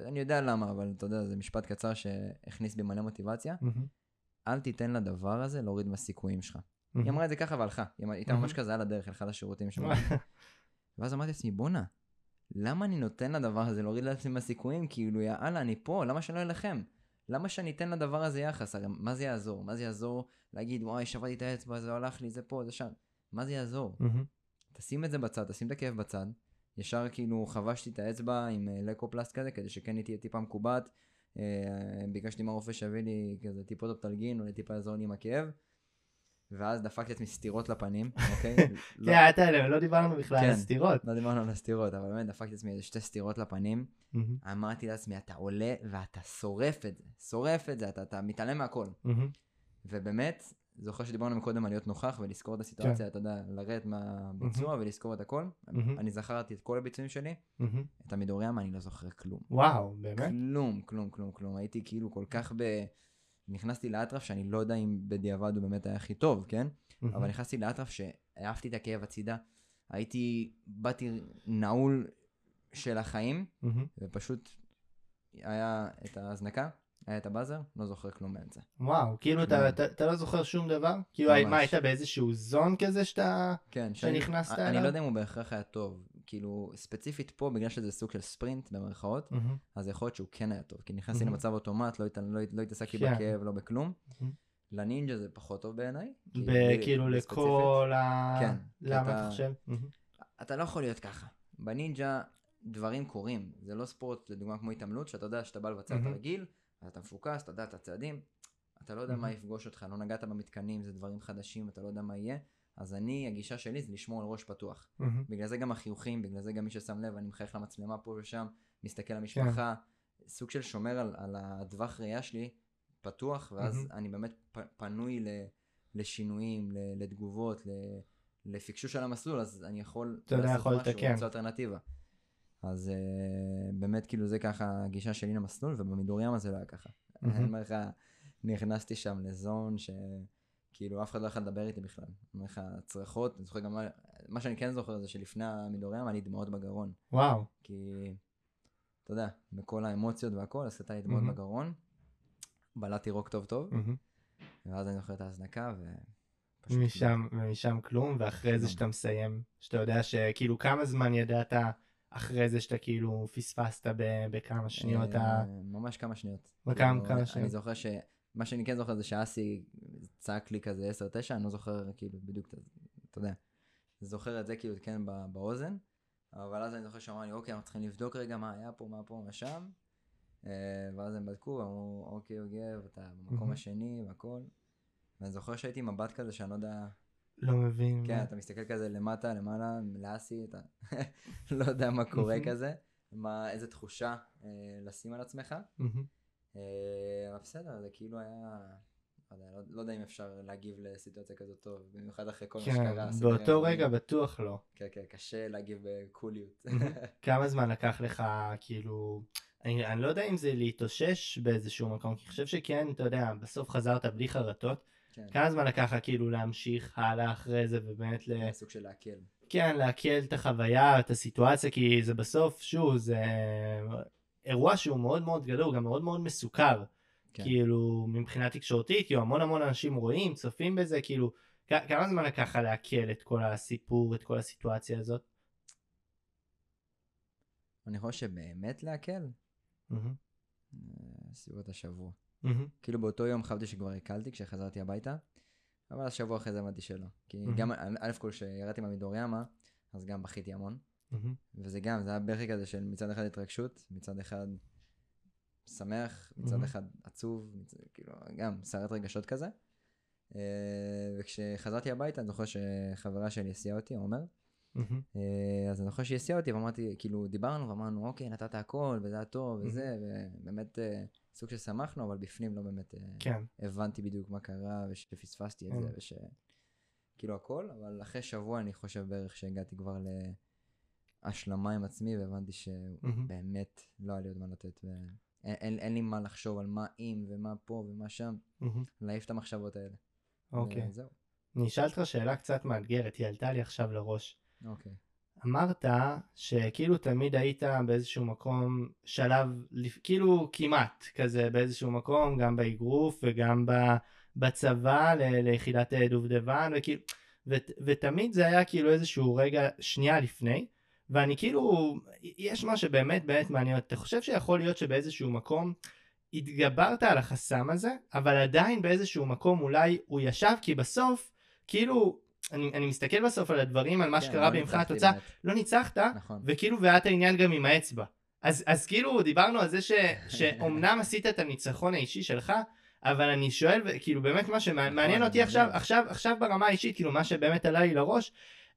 אני יודע למה, אבל אתה יודע, זה משפט קצר שהכניס בי מלא מוטיבציה. אל תיתן לדבר הזה להוריד מהסיכויים שלך. היא אמרה את זה ככה והלכה. היא הייתה ממש כזה על הדרך, הלכה לשירותים שם. ואז אמרתי לעצמי, בואנה, למה אני נותן לדבר הזה להוריד לעצמי מהסיכויים? כאילו, יאללה, אני פה, למה שלא אלחם? למה שאני אתן לדבר הזה יחס? הרי מה זה יעזור? מה זה יעזור להגיד, וואי, שברתי את האצבע, זה הלך לי, זה פה, זה שם. מה זה יעזור? תשים את זה בצד, תשים את הכאב בצד. ישר כאילו חבשתי את האצבע עם אה, לקופלסט כזה, כדי שכן היא תהיה טיפה מקובעת. אה, ביקשתי מהרופא שיביא לי כזה טיפות אופטלגין, או טיפה לעזור לי עם הכאב. ואז דפקתי את עצמי סטירות לפנים, אוקיי? לא- כן, אתה לא דיברנו בכלל על כן, הסטירות. לא דיברנו על הסטירות, אבל באמת דפקתי את עצמי איזה שתי סטירות לפנים. אמרתי לעצמי, אתה עולה ואתה שורף את זה, שורף את זה, אתה מתעלם מהכל. ובאמת, זוכר שדיברנו קודם על להיות נוכח ולזכור את הסיטואציה, כן. אתה יודע, לרדת מהביצוע mm-hmm. ולזכור את הכל. Mm-hmm. אני זכרתי את כל הביצועים שלי, mm-hmm. את המידוריה, אני לא זוכר כלום. וואו, באמת? כלום, כלום, כלום, כלום. הייתי כאילו כל כך ב... נכנסתי לאטרף שאני לא יודע אם בדיעבד הוא באמת היה הכי טוב, כן? מהמם. אבל נכנסתי לאטרף שהעפתי את הכאב הצידה. הייתי, באתי נעול של החיים, מהמם. ופשוט היה את ההזנקה, היה את הבאזר, לא זוכר כלום באמצע. וואו, כאילו אתה, כלום. אתה, אתה לא זוכר שום דבר? כאילו ממש. מה, היית באיזשהו זון כזה שאתה... כן, שנכנסת אני אליו? לא יודע אם הוא בהכרח היה טוב. כאילו, ספציפית פה, בגלל שזה סוג של ספרינט, במרכאות, מהמם. אז יכול להיות שהוא כן היה טוב. כי נכנסתי מהמם. למצב אוטומט, לא, הת- לא, לא התעסקתי כן. בכאב, לא בכלום. מהמם. לנינג'ה זה פחות טוב בעיניי. כאילו לכל ה... כן, למה אתה- חושב? אתה לא יכול להיות ככה. בנינג'ה דברים קורים. זה לא ספורט, לדוגמה כמו התעמלות, שאתה יודע שאתה בא לבצע את. הרגיל, אז אתה מפוקס, אתה יודע את הצעדים, אתה לא יודע מה מהמם. יפגוש אותך, לא נגעת במתקנים, זה דברים חדשים, אתה לא יודע מה יהיה. אז אני, הגישה שלי זה לשמור על ראש פתוח. מהמם. בגלל זה גם החיוכים, בגלל זה גם מי ששם לב, אני מחייך למצלמה פה ושם, מסתכל למשפחה, סוג של שומר על, על הטווח ראייה שלי פתוח, ואז מהמם. אני באמת פ, פנוי ל, לשינויים, ל, לתגובות, ל, לפקשוש על המסלול, אז אני יכול אתה יודע, לעשות יכול משהו, לתקן. למצוא אלטרנטיבה. אז uh, באמת כאילו זה ככה הגישה שלי למסלול, ובמדור ים הזה לא היה ככה. אני. אומר לך, נכנסתי שם לזון שכאילו אף אחד לא יכול לדבר איתי בכלל. אני אומר לך, צרחות, אני זוכר גם מה, שאני כן זוכר זה שלפני המדור היה לי דמעות בגרון. וואו. כי, אתה יודע, מכל האמוציות והכל, אז הייתה לי דמעות מהמם. בגרון. בלעתי רוק טוב טוב, מהמם. ואז אני זוכר את ההזנקה, ופשוט... משם, ומשם כלום, ואחרי זה. שאתה מסיים, שאתה יודע שכאילו כמה זמן ידעת אחרי זה שאתה כאילו פספסת ב- בכמה שניות ה... אה, ממש כמה שניות. בכמה- כאילו, כמה אני שניות. זוכר ש... מה שאני כן זוכר זה שאסי צעק לי כזה 10-9, אני לא זוכר כאילו בדיוק, את ה- אתה יודע. זוכר את זה כאילו כן בא- באוזן, אבל אז אני זוכר שהוא אמר לי, אוקיי, אנחנו צריכים לבדוק רגע מה היה פה, מה פה, מה שם. אה, ואז הם בדקו, אמרו, אוקיי, יוגב, אתה במקום. השני והכל. ואני זוכר שהייתי עם מבט כזה שאני לא יודע, לא מבין. כן, מה- אתה מסתכל כזה למטה, למעלה, לאסי, אתה לא יודע מה קורה. כזה, מה, איזה תחושה אה, לשים על עצמך. אה, אבל בסדר, זה כאילו היה, לא לא, לא יודע אם אפשר להגיב לסיטואציה כזאת טוב, במיוחד אחרי כל מה כן, שקרה. סדרי באותו. רגע בטוח לא. כן, כן, קשה להגיב בקוליות. כמה זמן לקח לך כאילו אני, אני לא יודע אם זה להתאושש באיזשהו מקום כי אני חושב שכן אתה יודע בסוף חזרת בלי חרטות כן, כמה זמן לקח לך כאילו להמשיך הלאה אחרי זה ובאמת ל... סוג של להקל. כן לעכל את החוויה את הסיטואציה כי זה בסוף שוב זה אירוע שהוא מאוד מאוד גדול גם מאוד מאוד מסוכר כן. כאילו מבחינה תקשורתית כאילו המון המון אנשים רואים צופים בזה כאילו כ- כמה זמן לקח לך לעכל את כל הסיפור את כל הסיטואציה הזאת. אני חושב שבאמת להקל, אה, סביבות השבוע. כאילו באותו יום חשבתי שכבר הקלתי כשחזרתי הביתה, אבל השבוע אחרי זה הבנתי שלא. כי. גם, א' כל כשירדתי מהמדור ימה, אז גם בכיתי המון. וזה גם, זה היה בכי כזה של מצד אחד התרגשות, מצד אחד שמח, מצד. אחד עצוב, כאילו, גם סערת רגשות כזה. אה, וכשחזרתי הביתה, אני זוכר שחברה שלי הסיעה אותי, עומר, אה, אז אני זוכר שהיא הסיעה אותי ואמרתי, כאילו, דיברנו ואמרנו, אוקיי, נתת הכל, וזה היה טוב, וזה, ובאמת אה, סוג של שמחנו, אבל בפנים לא באמת אה, כן. הבנתי בדיוק מה קרה, ושפספסתי את כן. זה, וש... כאילו הכל, אבל אחרי שבוע אני חושב בערך שהגעתי כבר להשלמה עם עצמי, והבנתי. שבאמת לא היה לי עוד מה לתת, ואין אין, אין לי מה לחשוב על מה אם ומה פה ומה שם. להעיף את המחשבות האלה. אוקיי. וזהו. אני אשאל אותך שאלה קצת מאתגרת, היא עלתה לי עכשיו לראש. אוקיי. אמרת שכאילו תמיד היית באיזשהו מקום שלב, כאילו כמעט כזה באיזשהו מקום, גם באגרוף וגם בצבא ל- ליחידת דובדבן, וכאילו, ות, ותמיד זה היה כאילו איזשהו רגע שנייה לפני, ואני כאילו, יש מה שבאמת באמת מעניין. אתה חושב שיכול להיות שבאיזשהו מקום התגברת על החסם הזה, אבל עדיין באיזשהו מקום אולי הוא ישב, כי בסוף, כאילו, אני, אני מסתכל בסוף על הדברים, על מה כן, שקרה לא במבחן התוצאה. לא ניצחת, נכון. וכאילו והיה את העניין גם עם האצבע. אז, אז כאילו דיברנו על זה ש, שאומנם עשית את הניצחון האישי שלך, אבל אני שואל, כאילו באמת מה שמעניין נכון, אותי עכשיו. עכשיו, עכשיו ברמה האישית, כאילו מה שבאמת עלה לי לראש,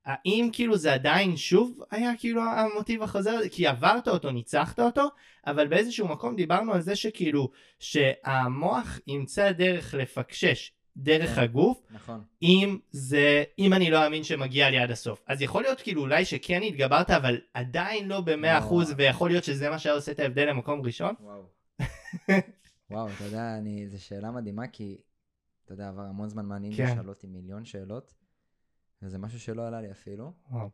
האם כאילו זה עדיין שוב היה כאילו המוטיב החוזר הזה, כי עברת אותו, ניצחת אותו, אבל באיזשהו מקום דיברנו על זה שכאילו, שהמוח ימצא דרך לפקשש דרך כן. הגוף, נכון. אם זה, אם אני לא אאמין שמגיע לי עד הסוף. אז יכול להיות כאילו אולי שכן התגברת, אבל עדיין לא במאה לא. אחוז, ויכול להיות שזה מה שהיה עושה את ההבדל למקום ראשון? וואו. וואו, אתה יודע, אני, זו שאלה מדהימה, כי, אתה יודע, עבר המון זמן מהנינג'ה, כן. שאלו אותי מיליון שאלות, וזה משהו שלא עלה לי אפילו, וואו.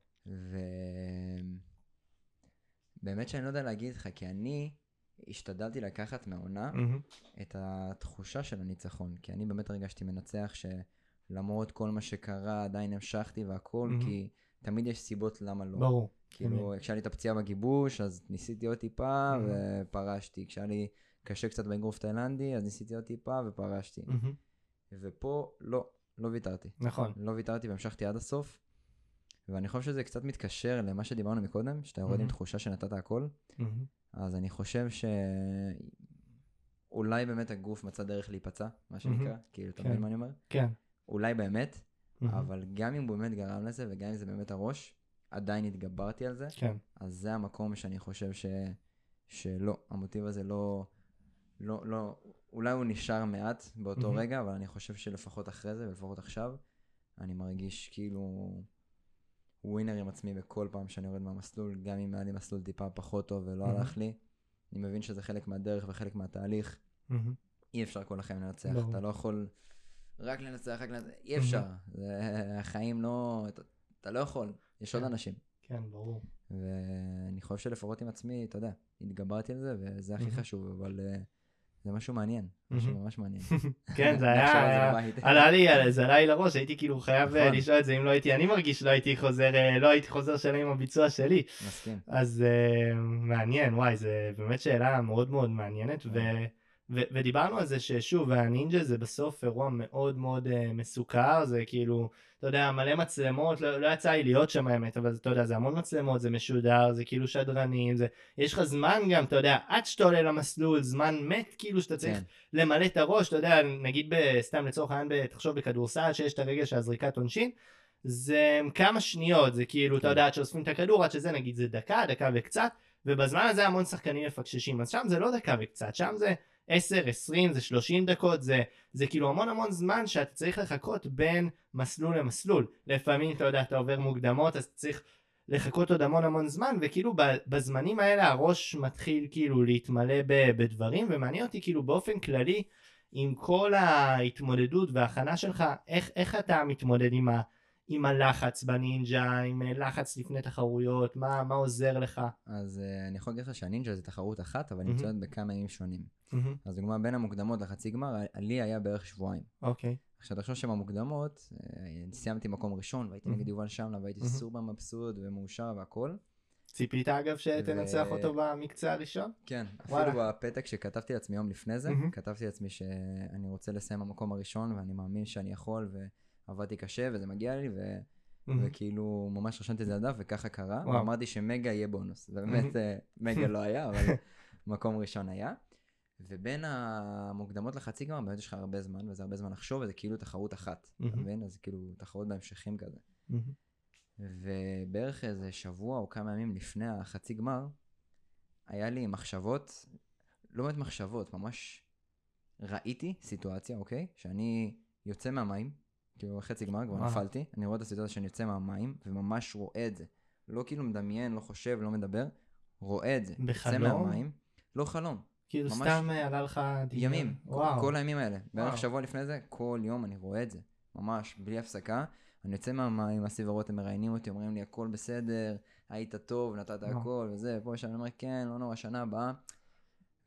ובאמת שאני לא יודע להגיד לך, כי אני השתדלתי לקחת מהעונה מהמם. את התחושה של הניצחון, כי אני באמת הרגשתי מנצח שלמרות כל מה שקרה עדיין המשכתי והכל, מהמם. כי תמיד יש סיבות למה לא. ברור. כאילו, כשהיה לי את הפציעה בגיבוש, אז ניסיתי עוד טיפה מהמם. ופרשתי. כשהיה לי קשה קצת באגרוף תאילנדי, אז ניסיתי עוד טיפה ופרשתי. מהמם. ופה לא, לא ויתרתי. נכון. לא ויתרתי והמשכתי עד הסוף. ואני חושב שזה קצת מתקשר למה שדיברנו מקודם, שאתה יורד עם מהמם. תחושה שנתת הכל. מהמם. אז אני חושב ש... אולי באמת הגוף מצא דרך להיפצע, מה שנקרא, מהמם. כאילו, אתה כן. מבין מה אני אומר? כן. אולי באמת, מהמם. אבל גם אם הוא באמת גרם לזה, וגם אם זה באמת הראש, עדיין התגברתי על זה. כן. אז זה המקום שאני חושב ש... שלא, המוטיב הזה לא, לא, לא, אולי הוא נשאר מעט באותו מהמם. רגע, אבל אני חושב שלפחות אחרי זה, ולפחות עכשיו, אני מרגיש כאילו ווינר עם עצמי בכל פעם שאני יורד מהמסלול, גם אם היה לי מסלול טיפה פחות טוב ולא מהמם. הלך לי. אני מבין שזה חלק מהדרך וחלק מהתהליך. מהמם. אי אפשר כל החיים לנצח, ברור. אתה לא יכול רק לנצח, רק לנצח, אי אפשר. זה, החיים לא, אתה, אתה לא יכול, יש עוד כן. אנשים. כן, ברור. ואני חושב שלפחות עם עצמי, אתה יודע, התגברתי על זה, וזה הכי מהמם. חשוב, אבל אה, זה משהו מעניין, משהו. ממש מעניין. כן, זה היה... עלה לי, זה עלה לי לראש, הייתי כאילו חייב אה, נכון. לשאול את זה, אם לא הייתי, אני מרגיש שלא הייתי חוזר, אה, לא הייתי חוזר שלם עם הביצוע שלי. מסכים. אז uh, מעניין, וואי, זה באמת שאלה מאוד מאוד מעניינת, ו, ו, ודיברנו על זה ששוב, הנינג'ה זה בסוף אירוע מאוד מאוד uh, מסוכר, זה כאילו, אתה יודע, מלא מצלמות, לא, לא יצא לי להיות שם האמת, אבל אתה יודע, זה המון מצלמות, זה משודר, זה כאילו שדרנים, זה, יש לך זמן גם, אתה יודע, עד שאתה עולה למסלול, זמן מת כאילו שאתה צריך כן, למלא את הראש, אתה יודע, נגיד ב- סתם לצורך העניין, תחשוב בכדורסל שיש את הרגע של הזריקת עונשין, זה כמה שניות, זה כאילו, אתה כן. יודע, עד שאוספים את הכדור, עד שזה נגיד זה דקה, דקה וקצת, ובזמן הזה המון שחקנים מפקששים, אז שם זה לא דקה וקצת, שם זה 10, 20, זה 30 דקות, זה, זה כאילו המון המון זמן שאתה צריך לחכות בין מסלול למסלול. לפעמים, אתה יודע, אתה עובר מוקדמות, אז צריך לחכות עוד המון המון זמן, וכאילו בזמנים האלה הראש מתחיל כאילו להתמלא בדברים, ומעניין אותי כאילו באופן כללי, עם כל ההתמודדות וההכנה שלך, איך, איך אתה מתמודד עם, ה, עם הלחץ בנינג'ה, עם אה, לחץ לפני תחרויות, מה, מה עוזר לך? אז אה, אני יכול להגיד לך שהנינג'ה זה תחרות אחת, אבל מהמם. נמצאת בכמה ימים שונים. אז דוגמה, בין המוקדמות לחצי גמר, ה- לי היה בערך שבועיים. אוקיי. עכשיו תחשוב שבמוקדמות, אה, סיימתי מקום ראשון, והייתי מהמם. נגד יובל שמלה, והייתי מהמם. סופר מבסוט ומאושר והכל. ציפית אגב שתנצח ו- אותו במקצה הראשון? כן, וואלה. אפילו בפתק שכתבתי לעצמי יום לפני זה, מהמם. כתבתי לעצמי שאני רוצה לסיים במקום הראשון, ואני מאמין שאני יכול, ועבדתי קשה, וזה מגיע לי, ו... וכאילו ממש רשמתי את זה על דף, וככה קרה. ואמרתי שמגה יהיה בונוס. ובאמת, אה, מגה לא היה, אבל מקום ראשון היה. ובין המוקדמות לחצי גמר, באמת יש לך הרבה זמן, וזה הרבה זמן לחשוב, וזה כאילו תחרות אחת, אתה. מבין? אז כאילו תחרות בהמשכים כזה. ובערך איזה שבוע או כמה ימים לפני החצי גמר, היה לי מחשבות, לא באמת מחשבות, ממש ראיתי סיטואציה, אוקיי? שאני יוצא מהמים, כאילו חצי גמר, כבר. נפלתי, אני רואה את הסיטואציה שאני יוצא מהמים, וממש רואה את זה. לא כאילו מדמיין, לא חושב, לא מדבר, רואה את זה. יוצא בחלום? מהמים, לא חלום, כאילו ממש סתם אה, עלה לך דמיון? ימים, וואו. כל הימים האלה. בערך וואו. שבוע לפני זה, כל יום אני רואה את זה. ממש, בלי הפסקה. אני יוצא מהמים, אסי ורותם מראיינים אותי, אומרים לי הכל בסדר, היית טוב, נתת. הכל, וזה, פה ושם, אני אומר כן, לא נורא, שנה הבאה.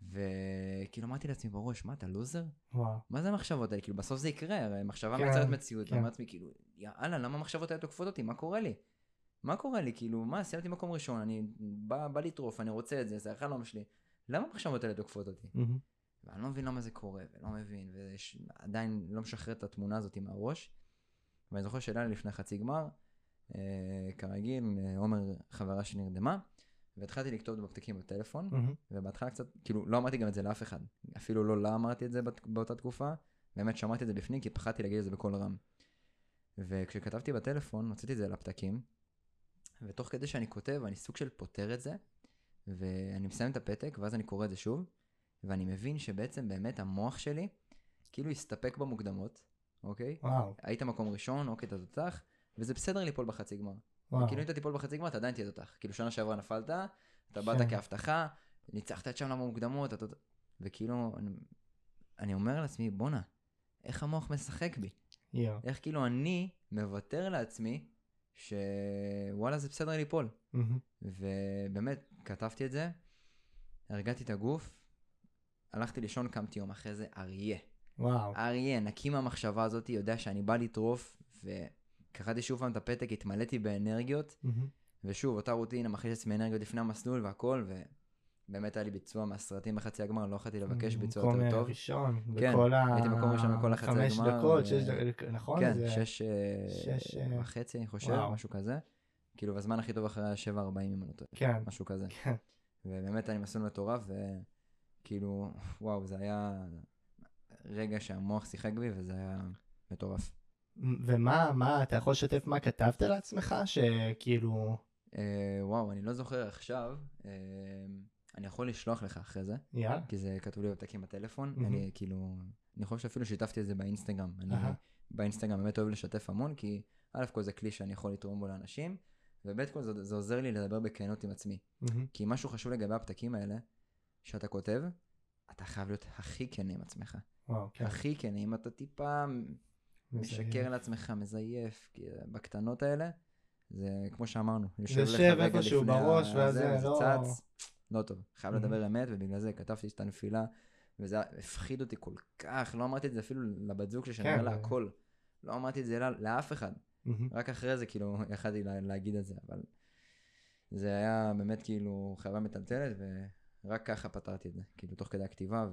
וכאילו אמרתי לעצמי בראש, מה, אתה לוזר? וואו. מה זה המחשבות האלה? כאילו, בסוף זה יקרה, הרי מחשבה כן, מייצרת מציאות. כן. לעצמי, כאילו, יאללה, למה המחשבות האלה תוקפות אותי? מה קורה לי? מה קורה לי? כאילו, מה, סיימתי מקום ראשון, אני בא, בא לטרוף, אני רוצה את זה, זה החלום שלי. למה המחשבות האלה תוקפות אותי? מהמם. ואני לא מבין למה זה קורה, ולא מבין, ועדיין לא משחרר את התמונה הזאת מהראש. ואני זוכר לי לפני חצי גמר, אה, כרגיל, אה, עומר חברה שלי נרדמה, והתחלתי לכתוב בפתקים בטלפון, מהמם. ובהתחלה קצת, כאילו, לא אמרתי גם את זה לאף אחד. אפילו לא לה אמרתי את זה בת- באותה תקופה, באמת שמעתי את זה בפנים, כי פחדתי להגיד את זה בקול רם. וכשכתבתי בטלפון, הוצאתי את זה לפתקים, ותוך כדי שאני כותב, אני סוג של פותר את זה, ואני מסיים את הפתק, ואז אני קורא את זה שוב, ואני מבין שבעצם באמת המוח שלי, כאילו הסתפק במוקדמות, אוקיי? וואו. היית מקום ראשון, אוקיי, אתה תותח, וזה בסדר ליפול בחצי גמר. כאילו אם אתה תיפול בחצי גמר, אתה עדיין תהיה תותח. כאילו שנה שעברה נפלת, אתה באת כן. כהבטחה, ניצחת את שם למוקדמות, אתה... וכאילו, אני... אני אומר לעצמי, בואנה, איך המוח משחק בי? איך כאילו אני מוותר לעצמי, שוואלה זה בסדר ליפול. ובאמת, כתבתי את זה, הרגעתי את הגוף, הלכתי לישון, קמתי יום אחרי זה, אריה. וואו. אריה, נקי מהמחשבה הזאת, יודע שאני בא לטרוף, וקראתי שוב פעם את הפתק, התמלאתי באנרגיות, מהמם. ושוב, אותה רוטינה, מכניס לעצמי אנרגיות לפני המסלול והכל, ובאמת היה לי ביצוע מהסרטים בחצי הגמר, לא יכולתי לבקש ביצוע מקום יותר אה, טוב. ראשון. כן, בכל ה... הייתי מקום ראשון בכל החצי חמש הגמר, דקות, ו- שש דקות, נכון? כן, זה- שש אה, שש, אה, וחצי, אני חושב, וואו. משהו כזה. כאילו, בזמן הכי טוב אחרי ה-7.40, אם אני לא טועה, כן. משהו כזה. כן. ובאמת היה לי מסלול מטורף, וכאילו, וואו, זה היה רגע שהמוח שיחק בי, וזה היה מטורף. ומה, מה, אתה יכול לשתף מה כתבת לעצמך? שכאילו, אה, וואו, אני לא זוכר עכשיו, אה, אני יכול לשלוח לך אחרי זה, יאללה. כי זה כתוב לי בפתקים בטלפון, מהמם. אני כאילו, אני חושב שאפילו שיתפתי את זה באינסטגרם. אני אהה. באינסטגרם באמת אוהב לשתף המון, כי א' כל זה כלי שאני יכול לתרום בו לאנשים, וב' כל זה, זה עוזר לי לדבר בכנות עם עצמי. מהמם. כי משהו חשוב לגבי הפתקים האלה, שאתה כותב, אתה חייב להיות הכי כן עם עצמך. וואו, כן. הכי כן, אם אתה טיפה משקר לעצמך, מזייף, בקטנות האלה, זה כמו שאמרנו, יושב לך רגע לפני בראש, הזה, זה לא- צץ, לא טוב. חייב מהמם. לדבר אמת, ובגלל זה כתבתי את הנפילה, וזה הפחיד אותי כל כך, לא אמרתי את זה אפילו לבת זוג שלי, שאני כן, אומר לה זה- הכל. לא אמרתי את זה לאף אחד. מהמם. רק אחרי זה כאילו יכלתי לה, להגיד את זה, אבל זה היה באמת כאילו חוויה מטלטלת, ורק ככה פתרתי את זה, כאילו תוך כדי הכתיבה,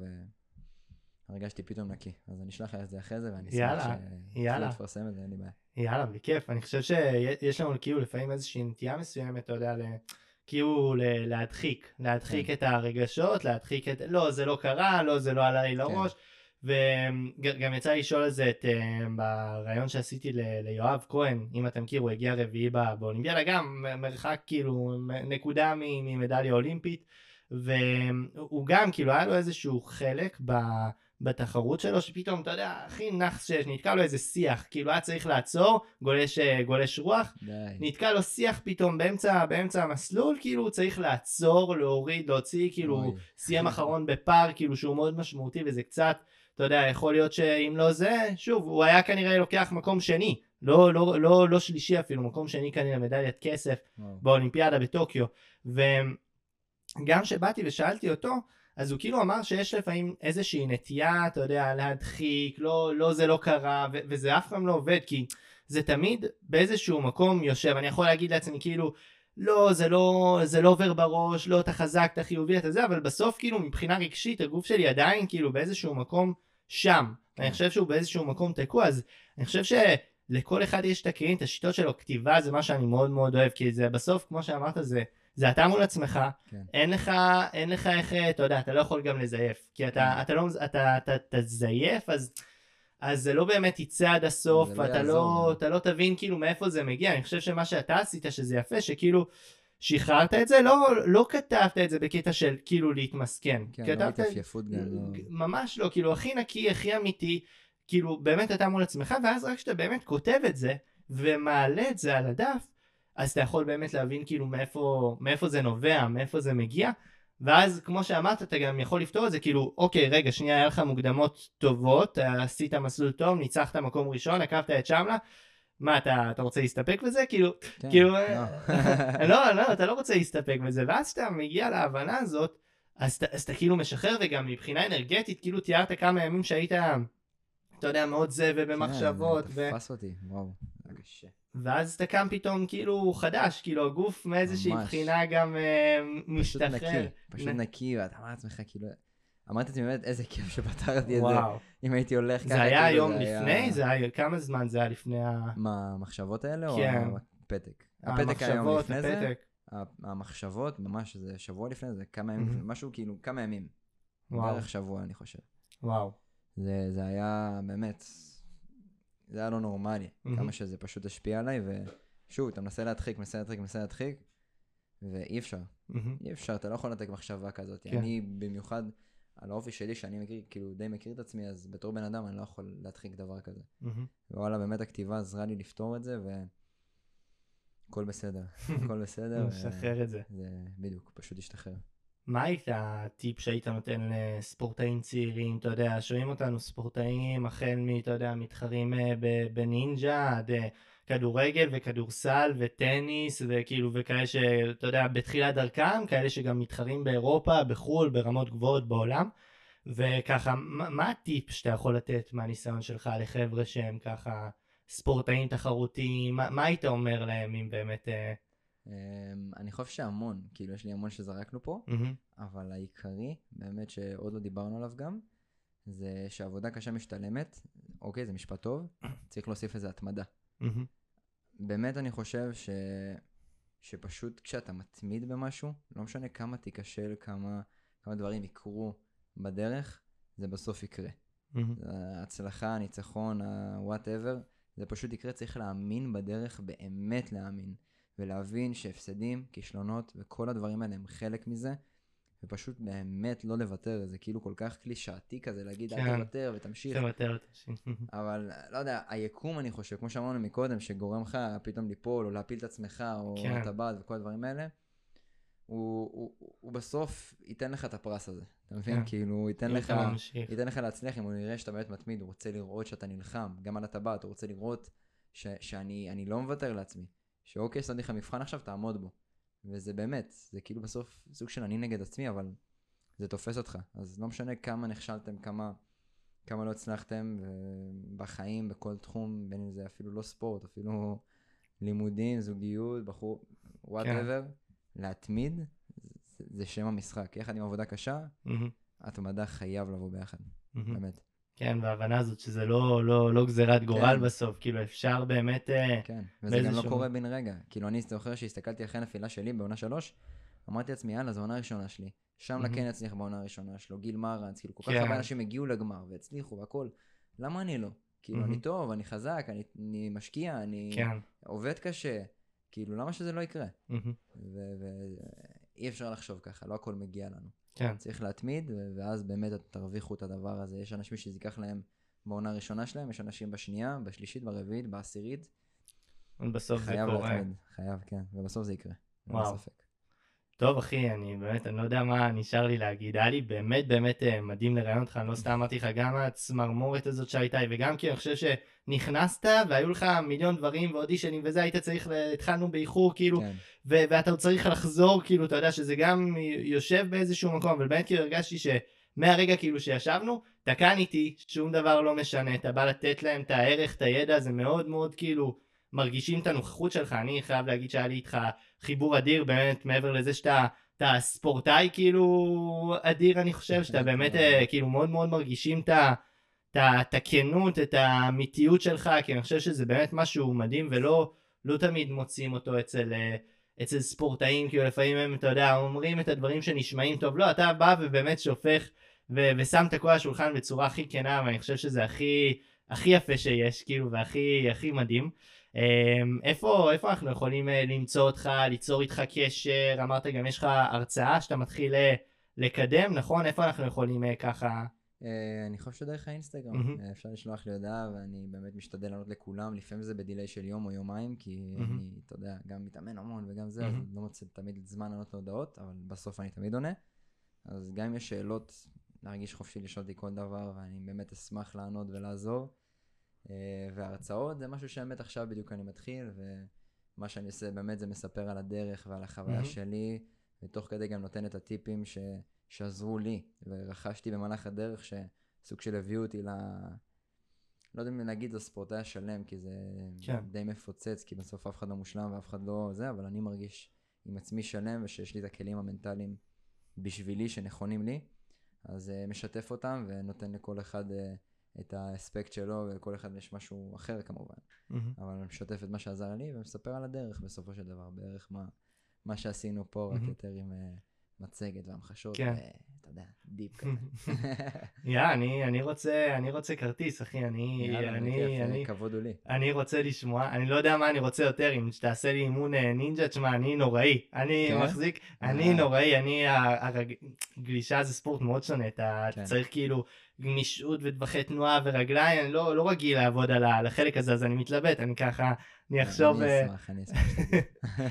והרגשתי פתאום נקי. אז אני אשלח לך את זה אחרי זה, ואני אשמח יאללה. שתפרסם את זה, אין לי בעיה. יאללה, בכיף. אני חושב שיש לנו כאילו לפעמים איזושהי נטייה מסוימת, אתה יודע. כאילו להדחיק, להדחיק כן. את הרגשות, להדחיק את, לא, זה לא קרה, לא, זה לא עלה לי לראש. וגם יצא לי לשאול על זה את, אה, בריאיון שעשיתי ל- ליואב כהן, אם אתם מכיר, הוא הגיע רביעי באולימפיאדה, גם מרחק כאילו, נקודה ממדליה אולימפית, והוא גם כאילו היה לו איזשהו חלק ב... בתחרות שלו, שפתאום, אתה יודע, הכי נאחס שיש, נתקע לו איזה שיח, כאילו היה צריך לעצור, גולש, אה, גולש רוח, די. נתקע לו שיח פתאום באמצע, באמצע המסלול, כאילו הוא צריך לעצור, להוריד, להוציא, כאילו. הוא סיים אחרון בפאר, כאילו שהוא מאוד משמעותי, וזה קצת, אתה יודע, יכול להיות שאם לא זה, שוב, הוא היה כנראה לוקח מקום שני, לא, לא, לא, לא שלישי אפילו, מקום שני כנראה מדליית כסף וואו. באולימפיאדה בטוקיו. וגם כשבאתי ושאלתי אותו, אז הוא כאילו אמר שיש לפעמים איזושהי נטייה, אתה יודע, להדחיק, לא, לא זה לא קרה, ו- וזה אף פעם לא עובד, כי זה תמיד באיזשהו מקום יושב. אני יכול להגיד לעצמי כאילו, לא, זה לא, זה לא עובר בראש, לא, אתה חזק, אתה חיובי, אתה זה, אבל בסוף כאילו מבחינה רגשית הגוף שלי עדיין כאילו באיזשהו מקום שם. אני חושב שהוא באיזשהו מקום תקוע, אז אני חושב שלכל אחד יש את הכלים, את השיטות שלו, כתיבה זה מה שאני מאוד מאוד אוהב, כי זה בסוף, כמו שאמרת, זה, זה אתה מול עצמך, כן. אין לך, אין לך איך, אתה יודע, אתה לא יכול גם לזייף, כי אתה, כן. אתה לא, אתה, אתה, אתה תזייף, אז, אז זה לא באמת יצא עד הסוף, לא אתה, יעזור לא, גם. אתה לא תבין כאילו מאיפה זה מגיע, אני חושב שמה שאתה עשית, שזה יפה, שכאילו, שחררת את זה, לא, לא כתבת את זה בקטע של כאילו להתמסכן, כן, לא כתבת את התייפייפות גם, לא... ממש לא, כאילו הכי נקי, הכי אמיתי, כאילו באמת אתה מול עצמך, ואז רק כשאתה באמת כותב את זה, ומעלה את זה על הדף, אז אתה יכול באמת להבין כאילו מאיפה, מאיפה זה נובע, מאיפה זה מגיע, ואז כמו שאמרת, אתה גם יכול לפתור את זה, כאילו, אוקיי, רגע, שנייה, היה לך מוקדמות טובות, עשית מסלול טוב, ניצחת מקום ראשון, עקבת את שמלה, מה, אתה, אתה רוצה להסתפק בזה? כאילו, כן, כאילו, לא. לא, לא, אתה לא רוצה להסתפק בזה, ואז כשאתה מגיע להבנה הזאת, אז אז אתה כאילו משחרר, וגם מבחינה אנרגטית, כאילו תיארת כמה ימים שהיית, אתה יודע, מאוד זה ובמחשבות, כן, ו... תפס אותי, וואו, זה קשה. ואז אתה קם פתאום כאילו חדש, כאילו הגוף מאיזושהי ממש. בחינה גם אה, פשוט משתחרר. נקי, פשוט נ- נקי, ואתה אומר לעצמך, כאילו, אמרתי לעצמי באמת, איזה כיף שפתרתי את זה. אם הייתי הולך ככה, זה היה כאילו, יום לפני? זה היה, כמה זמן זה היה לפני ה... מה, המחשבות האלה, או כן. הפתק? הפתק היה יום לפני זה, המחשבות, ממש, זה שבוע לפני זה, כמה ימים, משהו כאילו, כמה ימים. וואו, בערך שבוע, אני חושב. וואו. זה, זה היה באמת, זה היה לא נורמלי, מהמם. כמה שזה פשוט השפיע עליי, ושוב, אתה מנסה להדחיק, מנסה להדחיק, מנסה להדחיק, ואי אפשר, מהמם. אי אפשר, אתה לא יכול לנתק מחשבה כזאת. כן. אני במיוחד, על האופי שלי, שאני מכיר, כאילו די מכיר את עצמי, אז בתור בן אדם אני לא יכול להדחיק דבר כזה. מהמם. וואלה, באמת הכתיבה עזרה לי לפתור את זה, והכל בסדר, הכל בסדר. ו- לשחרר את זה. זה בדיוק, פשוט השתחרר. מה היית הטיפ שהיית נותן לספורטאים צעירים, אתה יודע, שומעים אותנו ספורטאים החל מ, אתה יודע, מתחרים אה, בנינג'ה עד אה, כדורגל וכדורסל וטניס וכאילו וכאלה שאתה יודע, בתחילת דרכם, כאלה שגם מתחרים באירופה, בחו"ל, ברמות גבוהות בעולם. וככה, מה, הטיפ שאתה יכול לתת מהניסיון שלך לחבר'ה שהם ככה ספורטאים תחרותיים, מה, מה היית אומר להם אם באמת... אה... אמ, אני חושב שהמון, כאילו יש לי המון שזרקנו פה, Mm-hmm. אבל העיקרי, באמת שעוד לא דיברנו עליו גם, זה שעבודה קשה משתלמת, אוקיי, זה משפט טוב, צריך להוסיף לזה התמדה. Mm-hmm. באמת אני חושב ש... שפשוט כשאתה מתמיד במשהו, לא משנה כמה תיכשל, כמה, כמה דברים יקרו בדרך, זה בסוף יקרה. Mm-hmm. ההצלחה, הניצחון, ה-whatever, זה פשוט יקרה, צריך להאמין בדרך, באמת להאמין. ולהבין שהפסדים, כישלונות וכל הדברים האלה הם חלק מזה, ופשוט באמת לא לוותר, זה כאילו כל כך קלישאתי כזה להגיד אל כן. תוותר ותמשיך, תוותר. אבל לא יודע, היקום אני חושב, כמו שאמרנו מקודם, שגורם לך פתאום ליפול או להפיל את עצמך או כן. הטבעת וכל הדברים האלה, הוא, הוא, הוא, הוא בסוף ייתן לך את הפרס הזה, אתה מבין? כן. כאילו הוא ייתן לך... ייתן לך להצליח אם הוא יראה שאתה באמת מתמיד, הוא רוצה לראות שאתה נלחם, גם על הטבעת, הוא רוצה לראות ש, שאני אני לא מוותר לעצמי. שאוקיי, שמתי לך מבחן עכשיו, תעמוד בו. וזה באמת, זה כאילו בסוף סוג של אני נגד עצמי, אבל זה תופס אותך. אז לא משנה כמה נכשלתם, כמה, כמה לא הצלחתם, בחיים, בכל תחום, בין אם זה אפילו לא ספורט, אפילו לימודים, זוגיות, בחור, whatever, להתמיד, זה, זה שם המשחק. יחד עם עבודה קשה, מהמם, התמדה חייב לבוא ביחד, מהמם. באמת. כן, וההבנה הזאת שזה לא, לא, לא גזירת גורל כן. בסוף, כאילו אפשר באמת... אה, כן, וזה גם לא באיזשהו- קורה בן רגע. כאילו, אני זוכר שהסתכלתי אחרי הנפילה שלי בעונה שלוש, אמרתי לעצמי, יאללה, זו העונה הראשונה שלי. שם מהמם. לקן יצליח בעונה הראשונה שלו, גיל מרנס, כאילו, כל כך כן. הרבה אנשים הגיעו לגמר והצליחו והכל. למה אני לא? כאילו, מהמם. אני טוב, אני חזק, אני, אני משקיע, אני כן. עובד קשה. כאילו, למה שזה לא יקרה? מהמם, ואי אפשר לחשוב ככה, לא הכל מגיע לנו. כן. צריך להתמיד, ואז באמת תרוויחו את הדבר הזה. יש אנשים שזה ייקח להם בעונה הראשונה שלהם, יש אנשים בשנייה, בשלישית, ברביעית, בעשירית. בסוף זה חייב קורה. להתמיד, חייב, כן, ובסוף זה יקרה. וואו. ספק. טוב אחי, אני באמת, אני לא יודע מה נשאר לי להגיד, היה לי באמת באמת אה, מדהים לראיין אותך, אני לא סתם אמרתי לך, גם הצמרמורת הזאת שהייתה, וגם כי אני חושב שנכנסת והיו לך מיליון דברים ואודישנים וזה, היית צריך, התחלנו באיחור כאילו, כן, ו- ואתה עוד צריך לחזור, כאילו, אתה יודע שזה גם יושב באיזשהו מקום, אבל באמת כאילו הרגשתי שמהרגע כאילו שישבנו, אתה כאן איתי, שום דבר לא משנה, אתה בא לתת להם את הערך, את הידע, זה מאוד מאוד כאילו, מרגישים את הנוכחות שלך, אני חייב להגיד שהיה לי איתך חיבור אדיר, באמת, מעבר לזה שאתה... אתה ספורטאי כאילו אדיר אני חושב שאתה באמת אה, כאילו מאוד מאוד מרגישים את ה- את הכנות את האמיתיות שלך כי אני חושב שזה באמת משהו מדהים ולא לא תמיד מוצאים אותו אצל אה, אצל ספורטאים כאילו לפעמים הם אתה יודע אומרים את הדברים שנשמעים טוב לא אתה בא ובאמת שופך ו- ושם את הכל על השולחן בצורה הכי כנה ואני חושב שזה הכי הכי יפה שיש כאילו והכי הכי מדהים. אמ, איפה איפה אנחנו יכולים אה, למצוא אותך ליצור איתך קשר אמרת גם יש לך הרצאה שאתה מתחיל אה, לקדם נכון איפה אנחנו יכולים אה, ככה אני חושב שדרך האינסטגרם. אה, אפשר לשלוח לי הודעה ואני באמת משתדל לענות לכולם, לפעמים זה בדיליי של יום או יומיים, כי מהמם. אני, אתה יודע, גם מתאמן המון וגם זה, אז מהמם. לא מוצא תמיד זמן לענות להודעות, אבל בסוף אני תמיד עונה. אז גם אם יש שאלות, להרגיש חופשי לשאול אותי כל דבר, ואני באמת אשמח לענות ולעזור. אה, וההרצאות זה משהו שבאמת עכשיו בדיוק אני מתחיל, ומה שאני עושה באמת זה מספר על הדרך ועל החוויה מהמם. שלי, ותוך כדי גם נותן את הטיפים ש... שעזרו לי, ורכשתי במהלך הדרך שסוג של הביאו אותי ל... לא יודע אם להגיד לספורטאי השלם, כי זה כן. די מפוצץ, כי בסוף אף אחד לא מושלם ואף אחד לא זה, אבל אני מרגיש עם עצמי שלם ושיש לי את הכלים המנטליים בשבילי שנכונים לי, אז אה, משתף אותם ונותן לכל אחד אה, את האספקט שלו, ולכל אחד יש משהו אחר כמובן, מהמם. אבל אני משתף את מה שעזר לי ומספר על הדרך בסופו של דבר, בערך מה, מה שעשינו פה, רק מהמם. יותר עם אה, מצגת והמחשות, כן. ואתה יודע, deep כזה. יא אני אני רוצה אני רוצה כרטיס אחי אני יאללה, אני אה, אני כבוד הוא לי. אני רוצה לשמוע, אני לא יודע מה אני רוצה יותר, אם שתעשה לי אימון אה, נינג'ה, תשמע, אני נוראי. אני כן? מחזיק, אה. אני נוראי, אני, הרג... גלישה זה ספורט מאוד שונה, אתה כן. צריך כאילו גמישות וטווחי תנועה ורגליים, אני לא, לא רגיל לעבוד על החלק הזה, אז אני מתלבט, אני ככה, אני אחשוב... אני אה, אשמח, אני אשמח.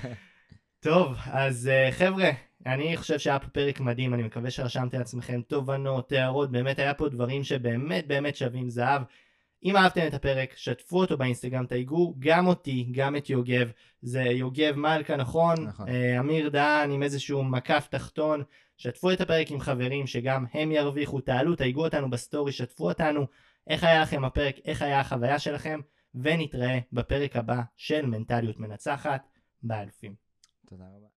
טוב, אז אה, חבר'ה, אני חושב שהיה פה פרק מדהים, אני מקווה שרשמתם לעצמכם תובנות, הערות, באמת היה פה דברים שבאמת באמת שווים זהב. אם אהבתם את הפרק, שתפו אותו באינסטגרם, תייגו גם אותי, גם את יוגב. זה יוגב מלכה, נכון? נכון. אה, אמיר דהן עם איזשהו מקף תחתון. שתפו את הפרק עם חברים שגם הם ירוויחו, תעלו, תייגו אותנו בסטורי, שתפו אותנו. איך היה לכם הפרק, איך היה החוויה שלכם, ונתראה בפרק הבא של מנטליות מנצחת באלפים. תודה רבה.